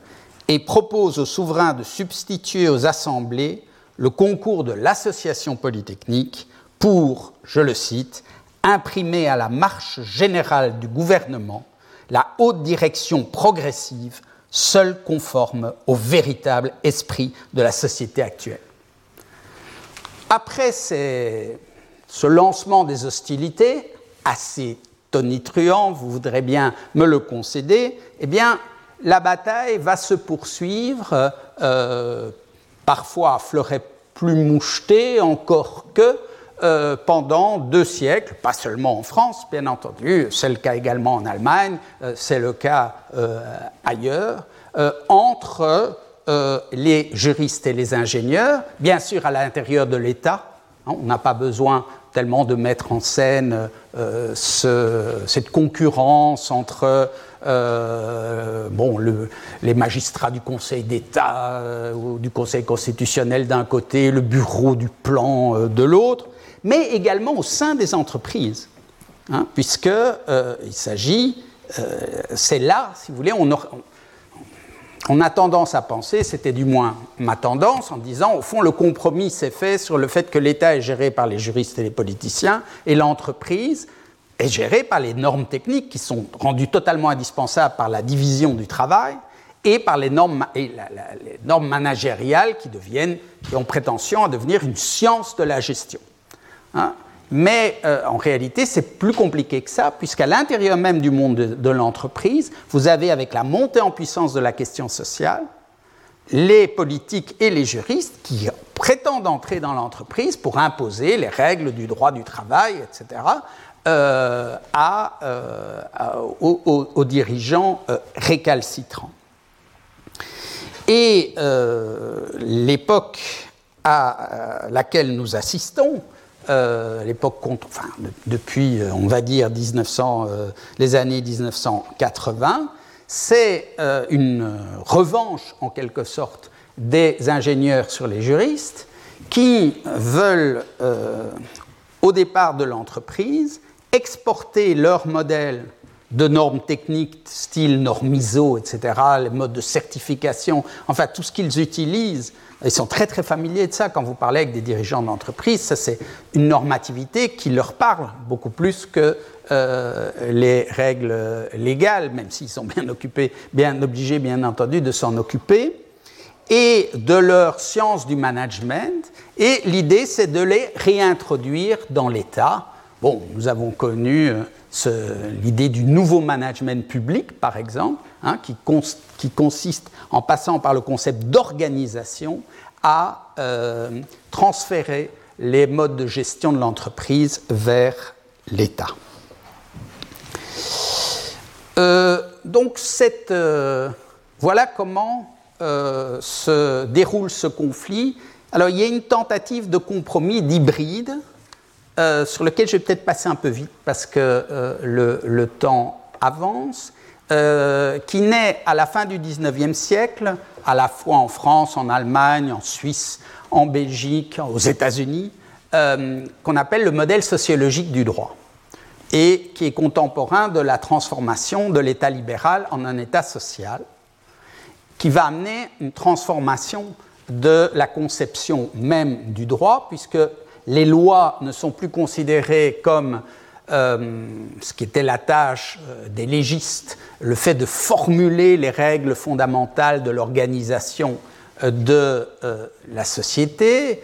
et propose au souverain de substituer aux assemblées le concours de l'association polytechnique pour, je le cite, imprimer à la marche générale du gouvernement la haute direction progressive, seule conforme au véritable esprit de la société actuelle. Après ce lancement des hostilités, assez tonitruant, vous voudrez bien me le concéder, eh bien, la bataille va se poursuivre, euh, parfois à fleuret plus moucheté encore que euh, pendant deux siècles, pas seulement en France, bien entendu, c'est le cas également en Allemagne, euh, c'est le cas ailleurs, entre les juristes et les ingénieurs, bien sûr à l'intérieur de l'État, hein, on n'a pas besoin tellement de mettre en scène cette concurrence entre euh, bon, les magistrats du Conseil d'État euh, ou du Conseil constitutionnel d'un côté, le bureau du plan euh, de l'autre, mais également au sein des entreprises, hein, puisqu'il s'agit, c'est là, si vous voulez, on, on a tendance à penser, c'était du moins ma tendance, en disant, au fond, le compromis s'est fait sur le fait que l'État est géré par les juristes et les politiciens, et l'entreprise est gérée par les normes techniques qui sont rendues totalement indispensables par la division du travail et par les normes, et les normes managériales qui, deviennent, qui ont prétention à devenir une science de la gestion. Hein. Mais euh, en réalité, c'est plus compliqué que ça, puisqu'à l'intérieur même du monde de, de l'entreprise, vous avez, avec la montée en puissance de la question sociale, les politiques et les juristes qui prétendent entrer dans l'entreprise pour imposer les règles du droit du travail, etc., euh, euh, aux, dirigeants euh, récalcitrants. Et l'époque à laquelle nous assistons, l'époque enfin, depuis, on va dire, 1900, les années 1980, c'est une revanche, en quelque sorte, des ingénieurs sur les juristes qui veulent, au départ de l'entreprise, exporter leur modèle de normes techniques style normes ISO, etc., les modes de certification, enfin tout ce qu'ils utilisent, ils sont très très familiers de ça. Quand vous parlez avec des dirigeants d'entreprise, ça c'est une normativité qui leur parle beaucoup plus que euh, les règles légales, même s'ils sont bien occupés, bien obligés bien entendu de s'en occuper, et de leur science du management, et l'idée c'est de les réintroduire dans l'État, Bon, nous avons connu euh, l'idée du nouveau management public, par exemple, hein, qui, consiste, en passant par le concept d'organisation, à euh, transférer les modes de gestion de l'entreprise vers l'État. Euh, donc, voilà comment se déroule ce conflit. Alors, il y a une tentative de compromis d'hybride euh, sur lequel je vais peut-être passer un peu vite parce que euh, le, temps avance, euh, qui naît à la fin du 19e siècle, à la fois en France, en Allemagne, en Suisse, en Belgique, aux États-Unis, qu'on appelle le modèle sociologique du droit, et qui est contemporain de la transformation de l'État libéral en un État social, qui va amener une transformation de la conception même du droit, puisque les lois ne sont plus considérées comme euh, ce qui était la tâche euh, des légistes, le fait de formuler les règles fondamentales de l'organisation euh, de la société,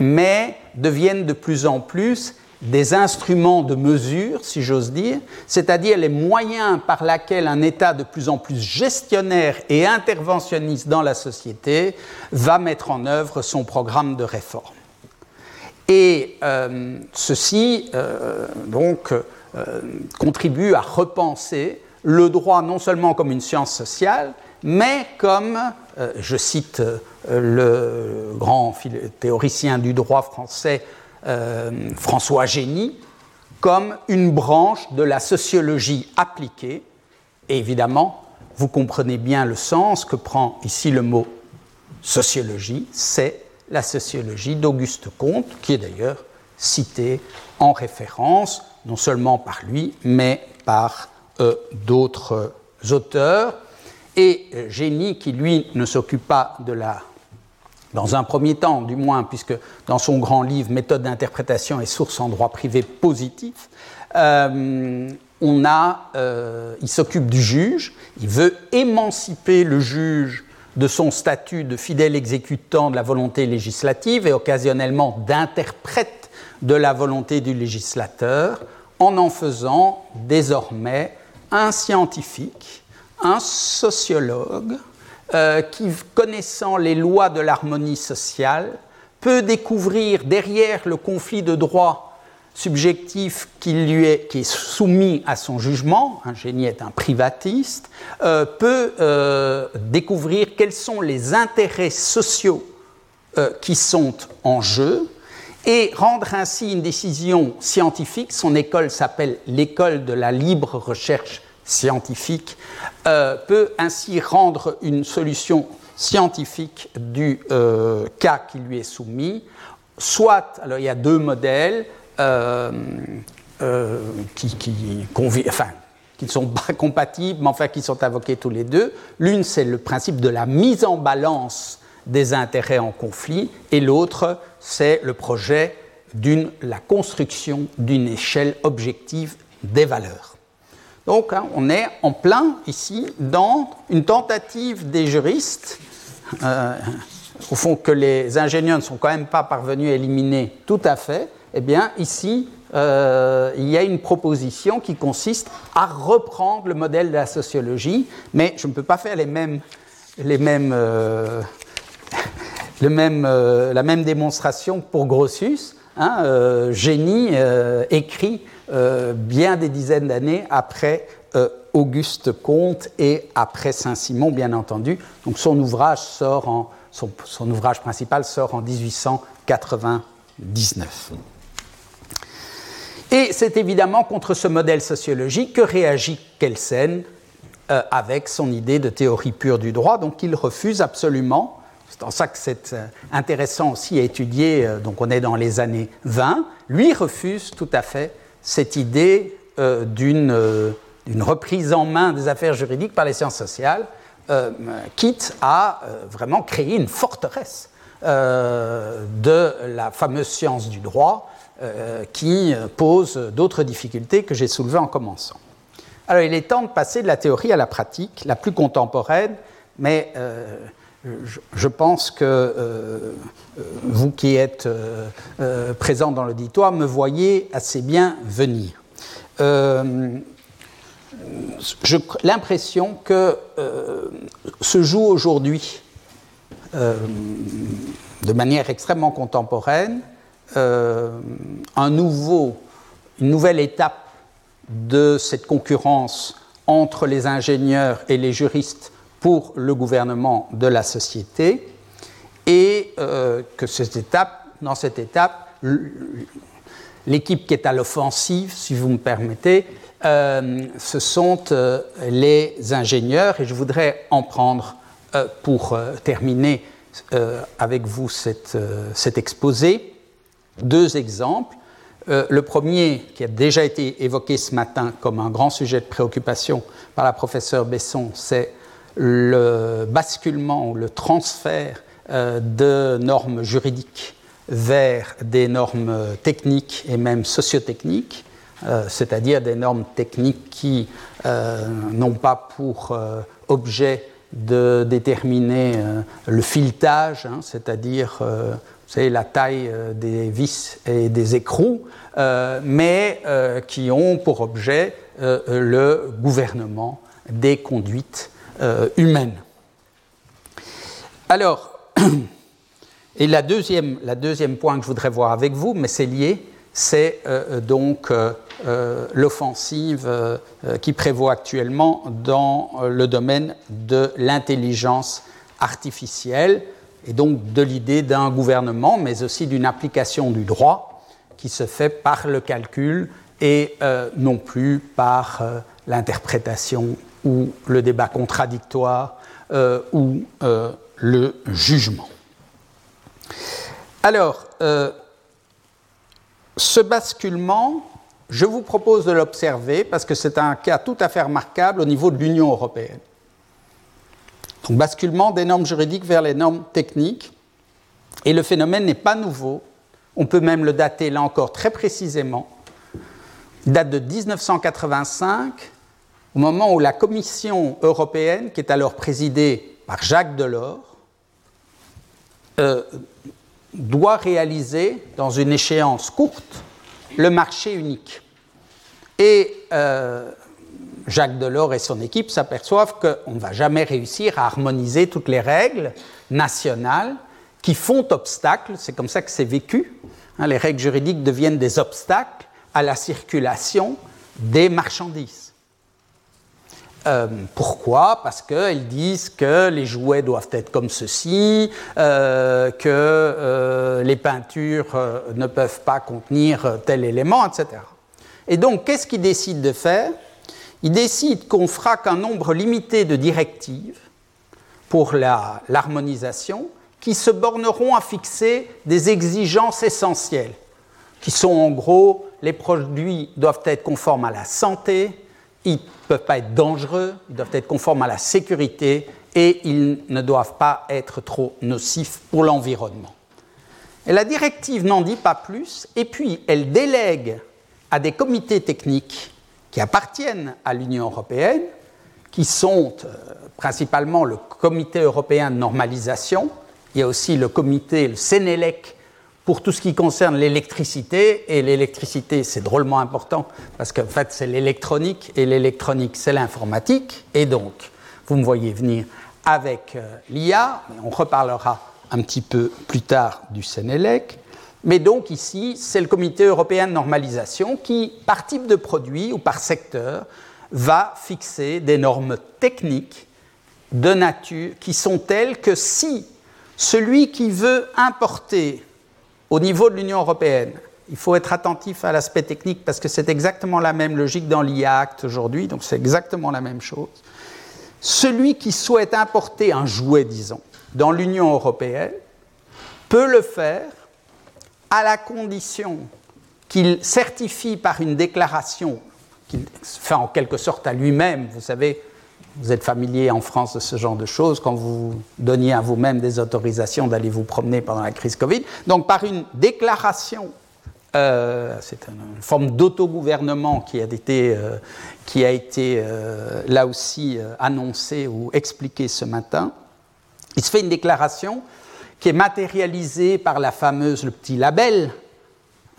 mais deviennent de plus en plus des instruments de mesure, si j'ose dire, c'est-à-dire les moyens par lesquels un État de plus en plus gestionnaire et interventionniste dans la société va mettre en œuvre son programme de réforme. Et euh, ceci euh, donc euh, contribue à repenser le droit non seulement comme une science sociale, mais comme, je cite le grand théoricien du droit français François Génie, comme une branche de la sociologie appliquée. Et évidemment, vous comprenez bien le sens que prend ici le mot sociologie, c'est la sociologie d'Auguste Comte, qui est d'ailleurs citée en référence, non seulement par lui, mais par euh, d'autres auteurs. Et euh, Génie, qui lui ne s'occupe pas de la dans un premier temps, du moins, puisque dans son grand livre Méthode d'interprétation et sources en droit privé positif, euh, il s'occupe du juge, il veut émanciper le juge de son statut de fidèle exécutant de la volonté législative et occasionnellement d'interprète de la volonté du législateur, en en faisant désormais un scientifique, un sociologue, euh, qui, connaissant les lois de l'harmonie sociale, peut découvrir derrière le conflit de droit subjectif qui, lui est, qui est soumis à son jugement, un génie est un privatiste, euh, peut euh, découvrir quels sont les intérêts sociaux euh, qui sont en jeu et rendre ainsi une décision scientifique. Son école s'appelle l'école de la libre recherche scientifique, peut ainsi rendre une solution scientifique du cas qui lui est soumis. Soit, alors il y a deux modèles, euh, euh, qui, qui, enfin, qui ne sont pas compatibles, mais enfin qui sont invoqués tous les deux. L'une, c'est le principe de la mise en balance des intérêts en conflit, et l'autre, c'est le projet d'une la construction d'une échelle objective des valeurs. Donc, hein, on est en plein ici dans une tentative des juristes, euh, au fond que les ingénieurs ne sont quand même pas parvenus à éliminer tout à fait, eh bien, ici, euh, il y a une proposition qui consiste à reprendre le modèle de la sociologie, mais je ne peux pas faire les mêmes, euh, même, euh, la même démonstration pour Grotius. Hein, génie écrit bien des dizaines d'années après Auguste Comte et après Saint-Simon, bien entendu. Donc son ouvrage sort en, son ouvrage principal sort en 1899. Et c'est évidemment contre ce modèle sociologique que réagit Kelsen euh, avec son idée de théorie pure du droit, donc il refuse absolument. C'est en ça que c'est euh, intéressant aussi à étudier, euh, donc on est dans les années 20, lui refuse tout à fait cette idée d'une reprise en main des affaires juridiques par les sciences sociales, quitte à vraiment créer une forteresse de la fameuse science du droit, euh, qui pose d'autres difficultés que j'ai soulevées en commençant. Alors il est temps de passer de la théorie à la pratique, la plus contemporaine, mais euh, je, pense que euh, vous qui êtes présents dans l'auditoire me voyez assez bien venir. L'impression que se joue aujourd'hui de manière extrêmement contemporaine un nouveau, une nouvelle étape de cette concurrence entre les ingénieurs et les juristes pour le gouvernement de la société, et euh, que cette étape, dans cette étape, l'équipe qui est à l'offensive, si vous me permettez, euh, ce sont les ingénieurs, et je voudrais en prendre pour terminer avec vous cet exposé deux exemples. Euh, le premier, qui a déjà été évoqué ce matin comme un grand sujet de préoccupation par la professeure Besson, c'est le basculement ou le transfert euh, de normes juridiques vers des normes techniques et même sociotechniques, euh, c'est-à-dire des normes techniques qui n'ont pas pour objet de déterminer le filetage, hein, c'est-à-dire c'est la taille euh, des vis et des écrous, euh, mais euh, qui ont pour objet le gouvernement des conduites humaines. Alors, et la deuxième, la deuxième point que je voudrais voir avec vous, mais c'est lié, c'est donc l'offensive qui prévoit actuellement dans le domaine de l'intelligence artificielle et donc de l'idée d'un gouvernement, mais aussi d'une application du droit qui se fait par le calcul et euh, non plus par euh, l'interprétation ou le débat contradictoire euh, ou le jugement. Alors, ce basculement, je vous propose de l'observer parce que c'est un cas tout à fait remarquable au niveau de l'Union européenne. Donc basculement des normes juridiques vers les normes techniques. Et le phénomène n'est pas nouveau. On peut même le dater là encore très précisément. Il date de 1985, au moment où la Commission européenne, qui est alors présidée par Jacques Delors, euh, doit réaliser, dans une échéance courte, le marché unique. Et euh, Jacques Delors et son équipe s'aperçoivent qu'on ne va jamais réussir à harmoniser toutes les règles nationales qui font obstacle, c'est comme ça que c'est vécu, hein, les règles juridiques deviennent des obstacles à la circulation des marchandises. Euh, pourquoi? Parce qu'elles disent que les jouets doivent être comme ceci, euh, que euh, les peintures ne peuvent pas contenir tel élément, etc. Et donc, qu'est-ce qu'ils décident de faire? Ils décident qu'on fera qu'un nombre limité de directives pour l'harmonisation qui se borneront à fixer des exigences essentielles, qui sont en gros les produits doivent être conformes à la santé, ils ne peuvent pas être dangereux, ils doivent être conformes à la sécurité et ils ne doivent pas être trop nocifs pour l'environnement. La directive n'en dit pas plus, et puis elle délègue à des comités techniques qui appartiennent à l'Union européenne, qui sont euh, principalement le Comité européen de normalisation, il y a aussi le comité, le Sénélec, pour tout ce qui concerne l'électricité, et l'électricité c'est drôlement important parce qu'en fait c'est l'électronique et l'électronique c'est l'informatique, et donc vous me voyez venir avec euh, l'IA, on reparlera un petit peu plus tard du Sénélec, mais donc ici c'est le comité européen de normalisation qui, par type de produit ou par secteur, va fixer des normes techniques de nature qui sont telles que si celui qui veut importer au niveau de l'Union européenne, il faut être attentif à l'aspect technique parce que c'est exactement la même logique dans l'IACT aujourd'hui, donc c'est exactement la même chose. Celui qui souhaite importer un jouet, disons, dans l'Union européenne, peut le faire à la condition qu'il certifie par une déclaration en quelque sorte à lui-même, vous savez, vous êtes familier en France de ce genre de choses quand vous donniez à vous-même des autorisations d'aller vous promener pendant la crise Covid. Donc par une déclaration, euh, c'est une forme d'autogouvernement qui a été, euh, qui a été euh, là aussi annoncée ou expliquée ce matin, il se fait une déclaration qui est matérialisée par la fameuse, le petit label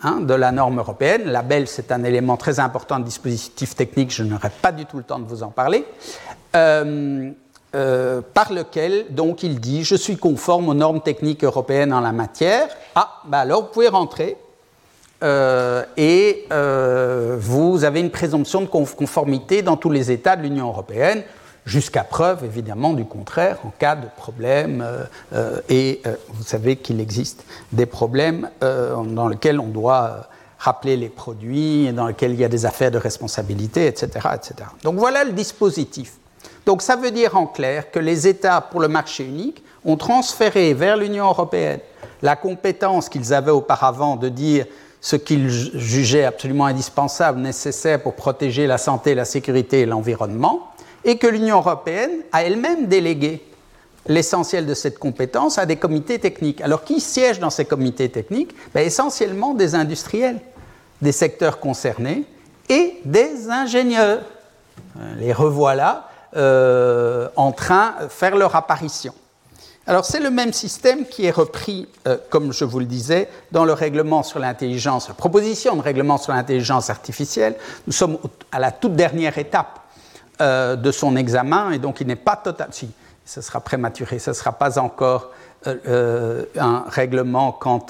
Hein, de la norme européenne. Label, c'est un élément très important de dispositif technique, je n'aurai pas du tout le temps de vous en parler. Euh, euh, par lequel donc il dit je suis conforme aux normes techniques européennes en la matière. Ah, bah alors vous pouvez rentrer euh, et vous avez une présomption de conformité dans tous les États de l'Union européenne, jusqu'à preuve évidemment du contraire en cas de problème. et vous savez qu'il existe des problèmes dans lesquels on doit rappeler les produits, dans lesquels il y a des affaires de responsabilité, etc. etc. Donc voilà le dispositif. Donc ça veut dire en clair que les États pour le marché unique ont transféré vers l'Union européenne la compétence qu'ils avaient auparavant de dire ce qu'ils jugeaient absolument indispensable, nécessaire pour protéger la santé, la sécurité et l'environnement, et que l'Union européenne a elle-même délégué l'essentiel de cette compétence à des comités techniques. Alors qui siège dans ces comités techniques? Ben, Essentiellement des industriels des secteurs concernés et des ingénieurs. Les revoilà euh, en train de faire leur apparition. Alors c'est le même système qui est repris, euh, comme je vous le disais, dans le règlement sur l'intelligence, la proposition de règlement sur l'intelligence artificielle. Nous sommes à la toute dernière étape euh, de son examen et donc il n'est pas total. Si, ce sera prématuré, ce ne sera pas encore un règlement quant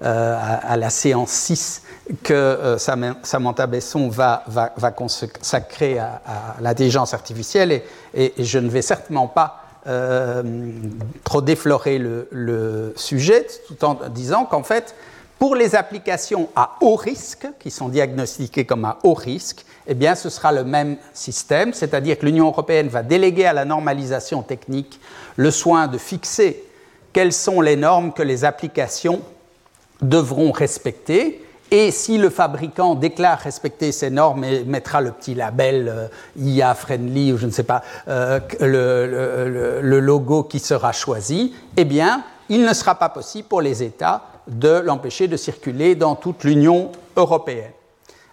à, la séance 6 que euh, Samantha Besson va, consacrer à, l'intelligence artificielle et, je ne vais certainement pas euh, trop déflorer le, sujet tout en disant qu'en fait, pour les applications à haut risque, qui sont diagnostiquées comme à haut risque, eh bien, ce sera le même système, c'est-à-dire que l'Union européenne va déléguer à la normalisation technique le soin de fixer quelles sont les normes que les applications devront respecter. Et si le fabricant déclare respecter ces normes et mettra le petit label euh, IA friendly ou je ne sais pas, euh, le, logo qui sera choisi, eh bien, il ne sera pas possible pour les États de l'empêcher de circuler dans toute l'Union européenne.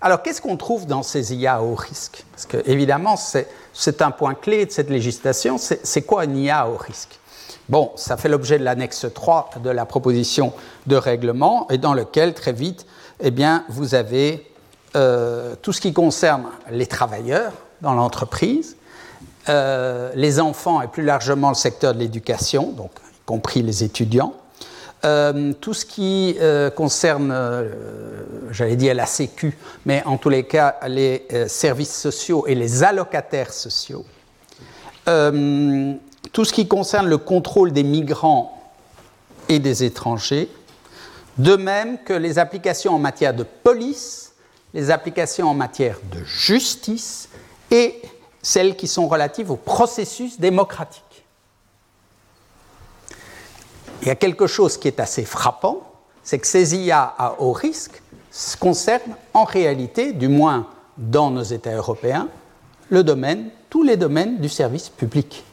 Alors, qu'est-ce qu'on trouve dans ces IA au risque? Parce que, évidemment, c'est un point clé de cette législation. C'est quoi une IA au risque? Bon, ça fait l'objet de l'annexe 3 de la proposition de règlement et dans lequel, très vite, eh bien, vous avez tout ce qui concerne les travailleurs dans l'entreprise, les enfants et plus largement le secteur de l'éducation, donc y compris les étudiants, tout ce qui concerne, j'allais dire la Sécu, mais en tous les cas les services sociaux et les allocataires sociaux, tout ce qui concerne le contrôle des migrants et des étrangers, de même que les applications en matière de police, les applications en matière de justice et celles qui sont relatives au processus démocratique. Il y a quelque chose qui est assez frappant, c'est que ces IA à haut risque concernent en réalité, du moins dans nos États européens, tous les domaines du service public,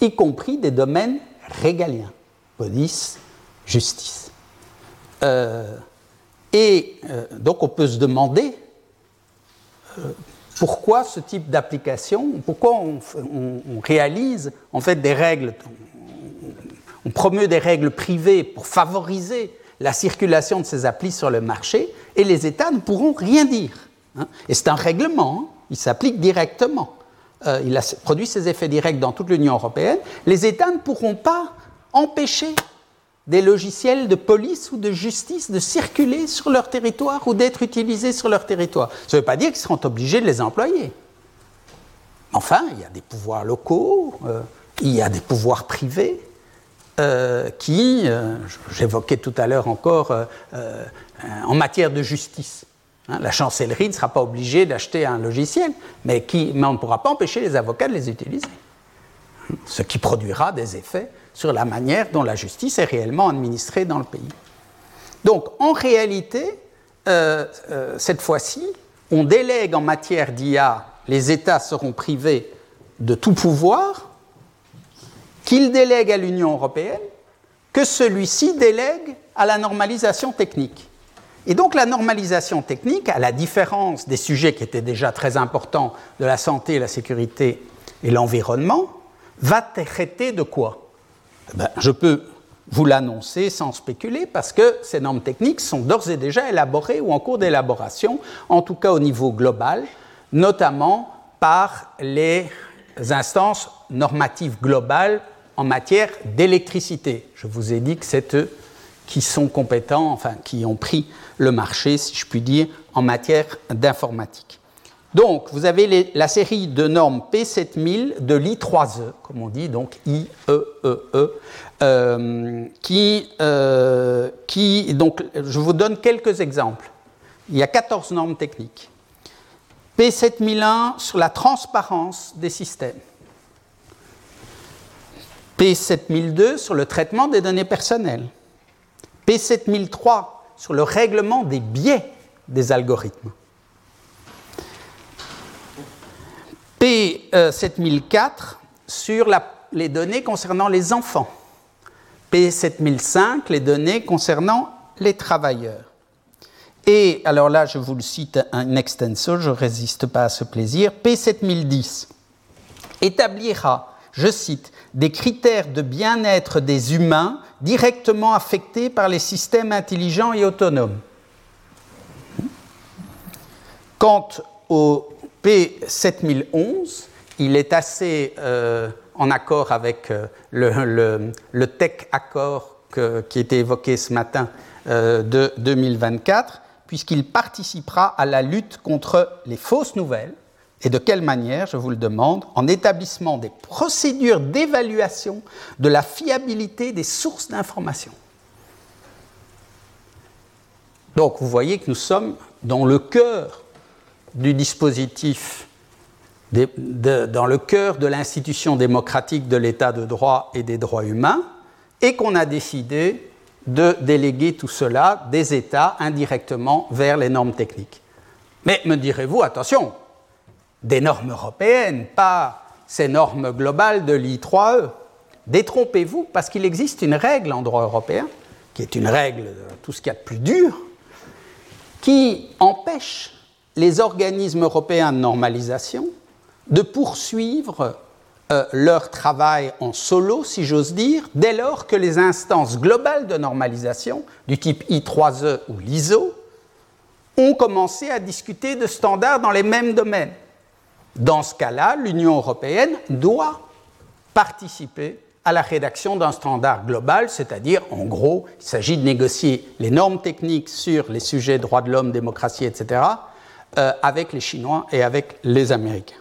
y compris des domaines régaliens, police, justice. Euh, et euh, donc on peut se demander euh, pourquoi ce type d'application, pourquoi on, réalise en fait des règles, on, promeut des règles privées pour favoriser la circulation de ces applis sur le marché et les États ne pourront rien dire. Hein. Et c'est un règlement, hein. il s'applique directement. il a produit ses effets directs dans toute l'Union européenne. Les États ne pourront pas empêcher des logiciels de police ou de justice de circuler sur leur territoire ou d'être utilisés sur leur territoire. Ça ne veut pas dire qu'ils seront obligés de les employer. Enfin, il y a des pouvoirs locaux, euh, il y a des pouvoirs privés euh, qui, euh, j'évoquais tout à l'heure encore, en matière de justice. Hein, la chancellerie ne sera pas obligée d'acheter un logiciel, mais, mais on ne pourra pas empêcher les avocats de les utiliser. Ce qui produira des effets sur la manière dont la justice est réellement administrée dans le pays. Donc, en réalité, euh, euh, cette fois-ci, on délègue en matière d'IA, les États seront privés de tout pouvoir, qu'ils délèguent à l'Union européenne, que celui-ci délègue à la normalisation technique. Et donc la normalisation technique, à la différence des sujets qui étaient déjà très importants de la santé, la sécurité et l'environnement, va traiter de quoi? Eh ben, je peux vous l'annoncer sans spéculer parce que ces normes techniques sont d'ores et déjà élaborées ou en cours d'élaboration, en tout cas au niveau global, notamment par les instances normatives globales en matière d'électricité. Je vous ai dit que c'est eux qui sont compétents, enfin qui ont pris le marché, si je puis dire, en matière d'informatique. Donc, vous avez la série de normes P7000 de l'I3E, comme on dit, donc I, E, E, E, euh, qui, euh, qui, donc, je vous donne quelques exemples. Il y a 14 normes techniques. P7001 sur la transparence des systèmes. P7002 sur le traitement des données personnelles. P7003 sur le règlement des biais des algorithmes. P7004 sur les données concernant les enfants. P7005, les données concernant les travailleurs. Et alors là, je vous le cite un extenso, je ne résiste pas à ce plaisir. P7010 établira, je cite, des critères de bien-être des humains directement affectés par les systèmes intelligents et autonomes. Quant au P7011, il est assez euh, en accord avec euh, le, tech accord qui était évoqué ce matin euh, de 2024, puisqu'il participera à la lutte contre les fausses nouvelles. Et de quelle manière, je vous le demande, en établissement des procédures d'évaluation de la fiabilité des sources d'information. Donc vous voyez que nous sommes dans le cœur du dispositif dans le cœur de l'institution démocratique de l'état de droit et des droits humains, et qu'on a décidé de déléguer tout cela des États indirectement vers les normes techniques. Mais me direz-vous, attention, des normes européennes, pas ces normes globales de l'I3E. Détrompez-vous, parce qu'il existe une règle en droit européen, qui est une règle de tout ce qu'il y a de plus dur, qui empêche les organismes européens de normalisation de poursuivre euh, leur travail en solo, si j'ose dire, dès lors que les instances globales de normalisation, du type I3E ou l'ISO, ont commencé à discuter de standards dans les mêmes domaines. Dans ce cas-là, l'Union européenne doit participer à la rédaction d'un standard global, c'est-à-dire, en gros, il s'agit de négocier les normes techniques sur les sujets droits de l'homme, démocratie, etc., euh, avec les Chinois et avec les Américains.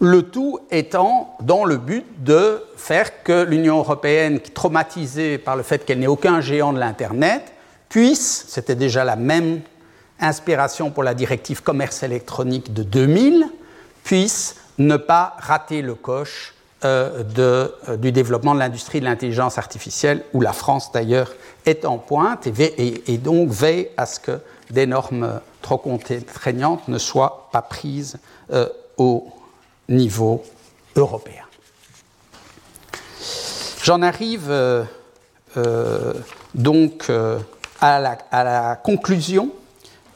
Le tout étant dans le but de faire que l'Union européenne, traumatisée par le fait qu'elle n'ait aucun géant de l'Internet, puisse, c'était déjà la même inspiration pour la directive commerce électronique de 2000, puisse ne pas rater le coche euh, de, euh, du développement de l'industrie de l'intelligence artificielle, où la France d'ailleurs est en pointe et, et, donc veille à ce que des normes trop contraignantes ne soient pas prises euh, au niveau européen. J'en arrive donc à la, à, la, conclusion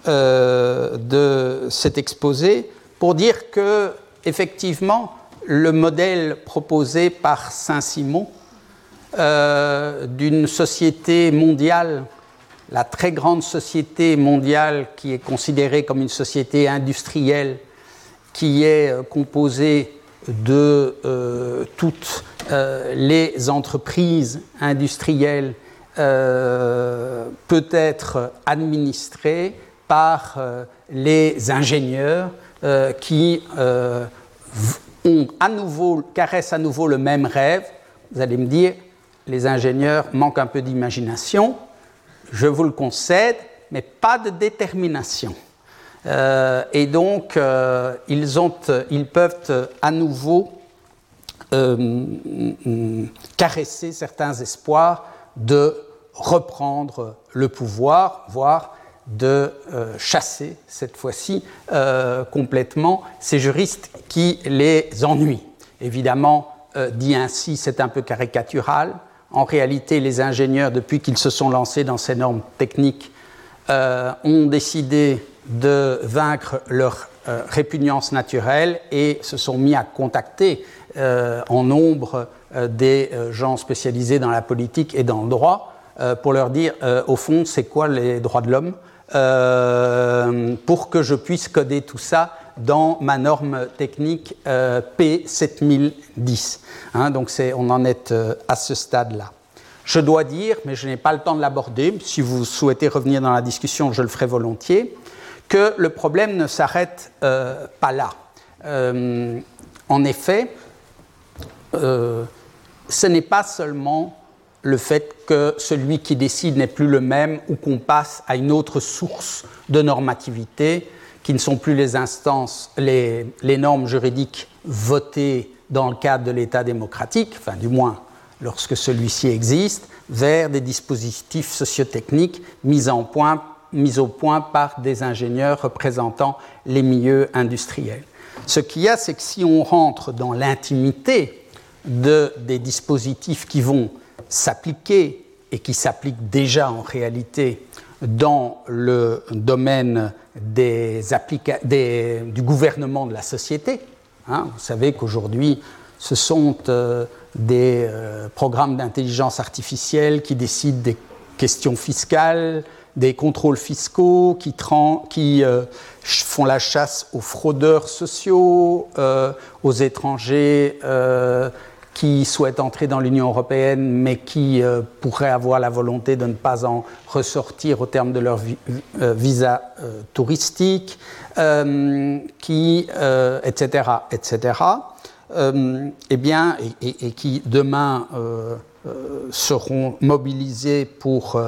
de cet exposé pour dire que effectivement le modèle proposé par Saint-Simon euh, d'une société mondiale, la très grande société mondiale qui est considérée comme une société industrielle, qui est euh, composée de euh, toutes les entreprises industrielles, peut être administrée par les ingénieurs qui on à nouveau, caresse à nouveau le même rêve. Vous allez me dire, les ingénieurs manquent un peu d'imagination. Je vous le concède, mais pas de détermination. Euh, et donc, euh, ils, ont, peuvent à nouveau euh, caresser certains espoirs de reprendre le pouvoir, voire de euh, chasser, cette fois-ci, euh, complètement ces juristes qui les ennuient. Évidemment, euh, dit ainsi, c'est un peu caricatural. En réalité, les ingénieurs, depuis qu'ils se sont lancés dans ces normes techniques, ont décidé de vaincre leur répugnance naturelle et se sont mis à contacter en nombre des gens spécialisés dans la politique et dans le droit pour leur dire, au fond, c'est quoi les droits de l'homme euh, pour que je puisse coder tout ça dans ma norme technique euh, P7010. Hein, donc on en est euh, à ce stade-là. Je dois dire, mais je n'ai pas le temps de l'aborder, si vous souhaitez revenir dans la discussion, je le ferai volontiers, que le problème ne s'arrête pas là. en effet, ce n'est pas seulement le fait que celui qui décide n'est plus le même ou qu'on passe à une autre source de normativité qui ne sont plus les instances, les, normes juridiques votées dans le cadre de l'État démocratique, enfin du moins lorsque celui-ci existe, vers des dispositifs sociotechniques mis, en point, mis au point par des ingénieurs représentant les milieux industriels. Ce qu'il y a, c'est que si on rentre dans l'intimité de, des dispositifs qui vont s'appliquer et qui s'applique déjà en réalité dans le domaine des des, du gouvernement de la société. Hein. Vous savez qu'aujourd'hui, ce sont euh, des euh, programmes d'intelligence artificielle qui décident des questions fiscales, des contrôles fiscaux, qui, qui euh, font la chasse aux fraudeurs sociaux, aux étrangers qui souhaitent entrer dans l'Union européenne mais qui euh, pourraient avoir la volonté de ne pas en ressortir au terme de leur euh, visa euh, touristique, qui, etc., etc., eh bien, et, et, qui demain seront mobilisés pour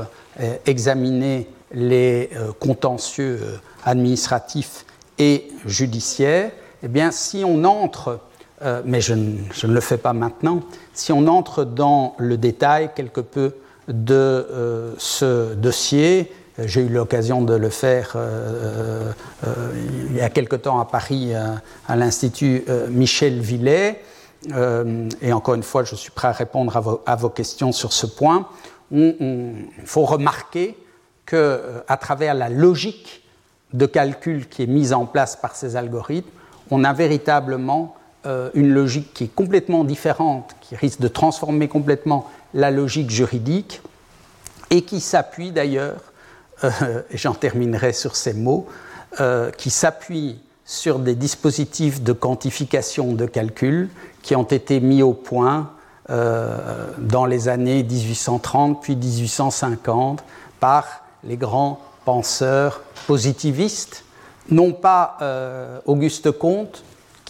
examiner les contentieux administratifs et judiciaires, eh bien, si on entre euh, mais je ne, le fais pas maintenant. Si on entre dans le détail quelque peu de euh, ce dossier, euh, j'ai eu l'occasion de le faire il y a quelque temps à Paris à, l'Institut Michel Villet, et encore une fois, je suis prêt à répondre à vos, questions sur ce point. Il faut remarquer qu'à travers la logique de calcul qui est mise en place par ces algorithmes, on a véritablement euh, une logique qui est complètement différente, qui risque de transformer complètement la logique juridique, et qui s'appuie d'ailleurs et j'en terminerai sur ces mots, qui s'appuie sur des dispositifs de quantification de calcul qui ont été mis au point dans les années 1830 puis 1850 par les grands penseurs positivistes, non pas Auguste Comte,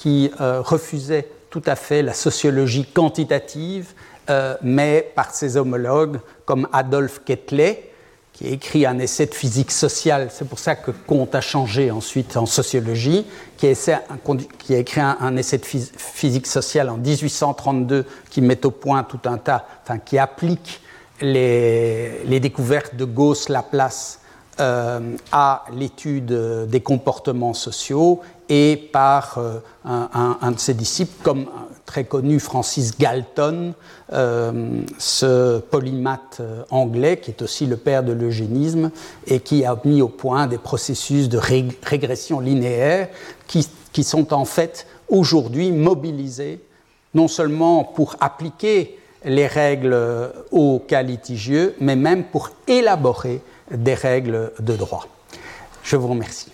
qui refusait tout à fait la sociologie quantitative, euh, mais par ses homologues comme Adolphe Quetelet, qui a écrit un essai de physique sociale, c'est pour ça que Comte a changé ensuite en sociologie, qui a, écrit un, essai de physique sociale en 1832 qui met au point tout un tas, enfin qui applique les, les découvertes de Gauss-Laplace euh, à l'étude des comportements sociaux et par euh, un, de ses disciples, comme très connu Francis Galton, euh, ce polymathe anglais qui est aussi le père de l'eugénisme et qui a mis au point des processus de régression linéaire qui, qui sont en fait aujourd'hui mobilisés non seulement pour appliquer les règles aux cas litigieux, mais même pour élaborer des règles de droit. Je vous remercie.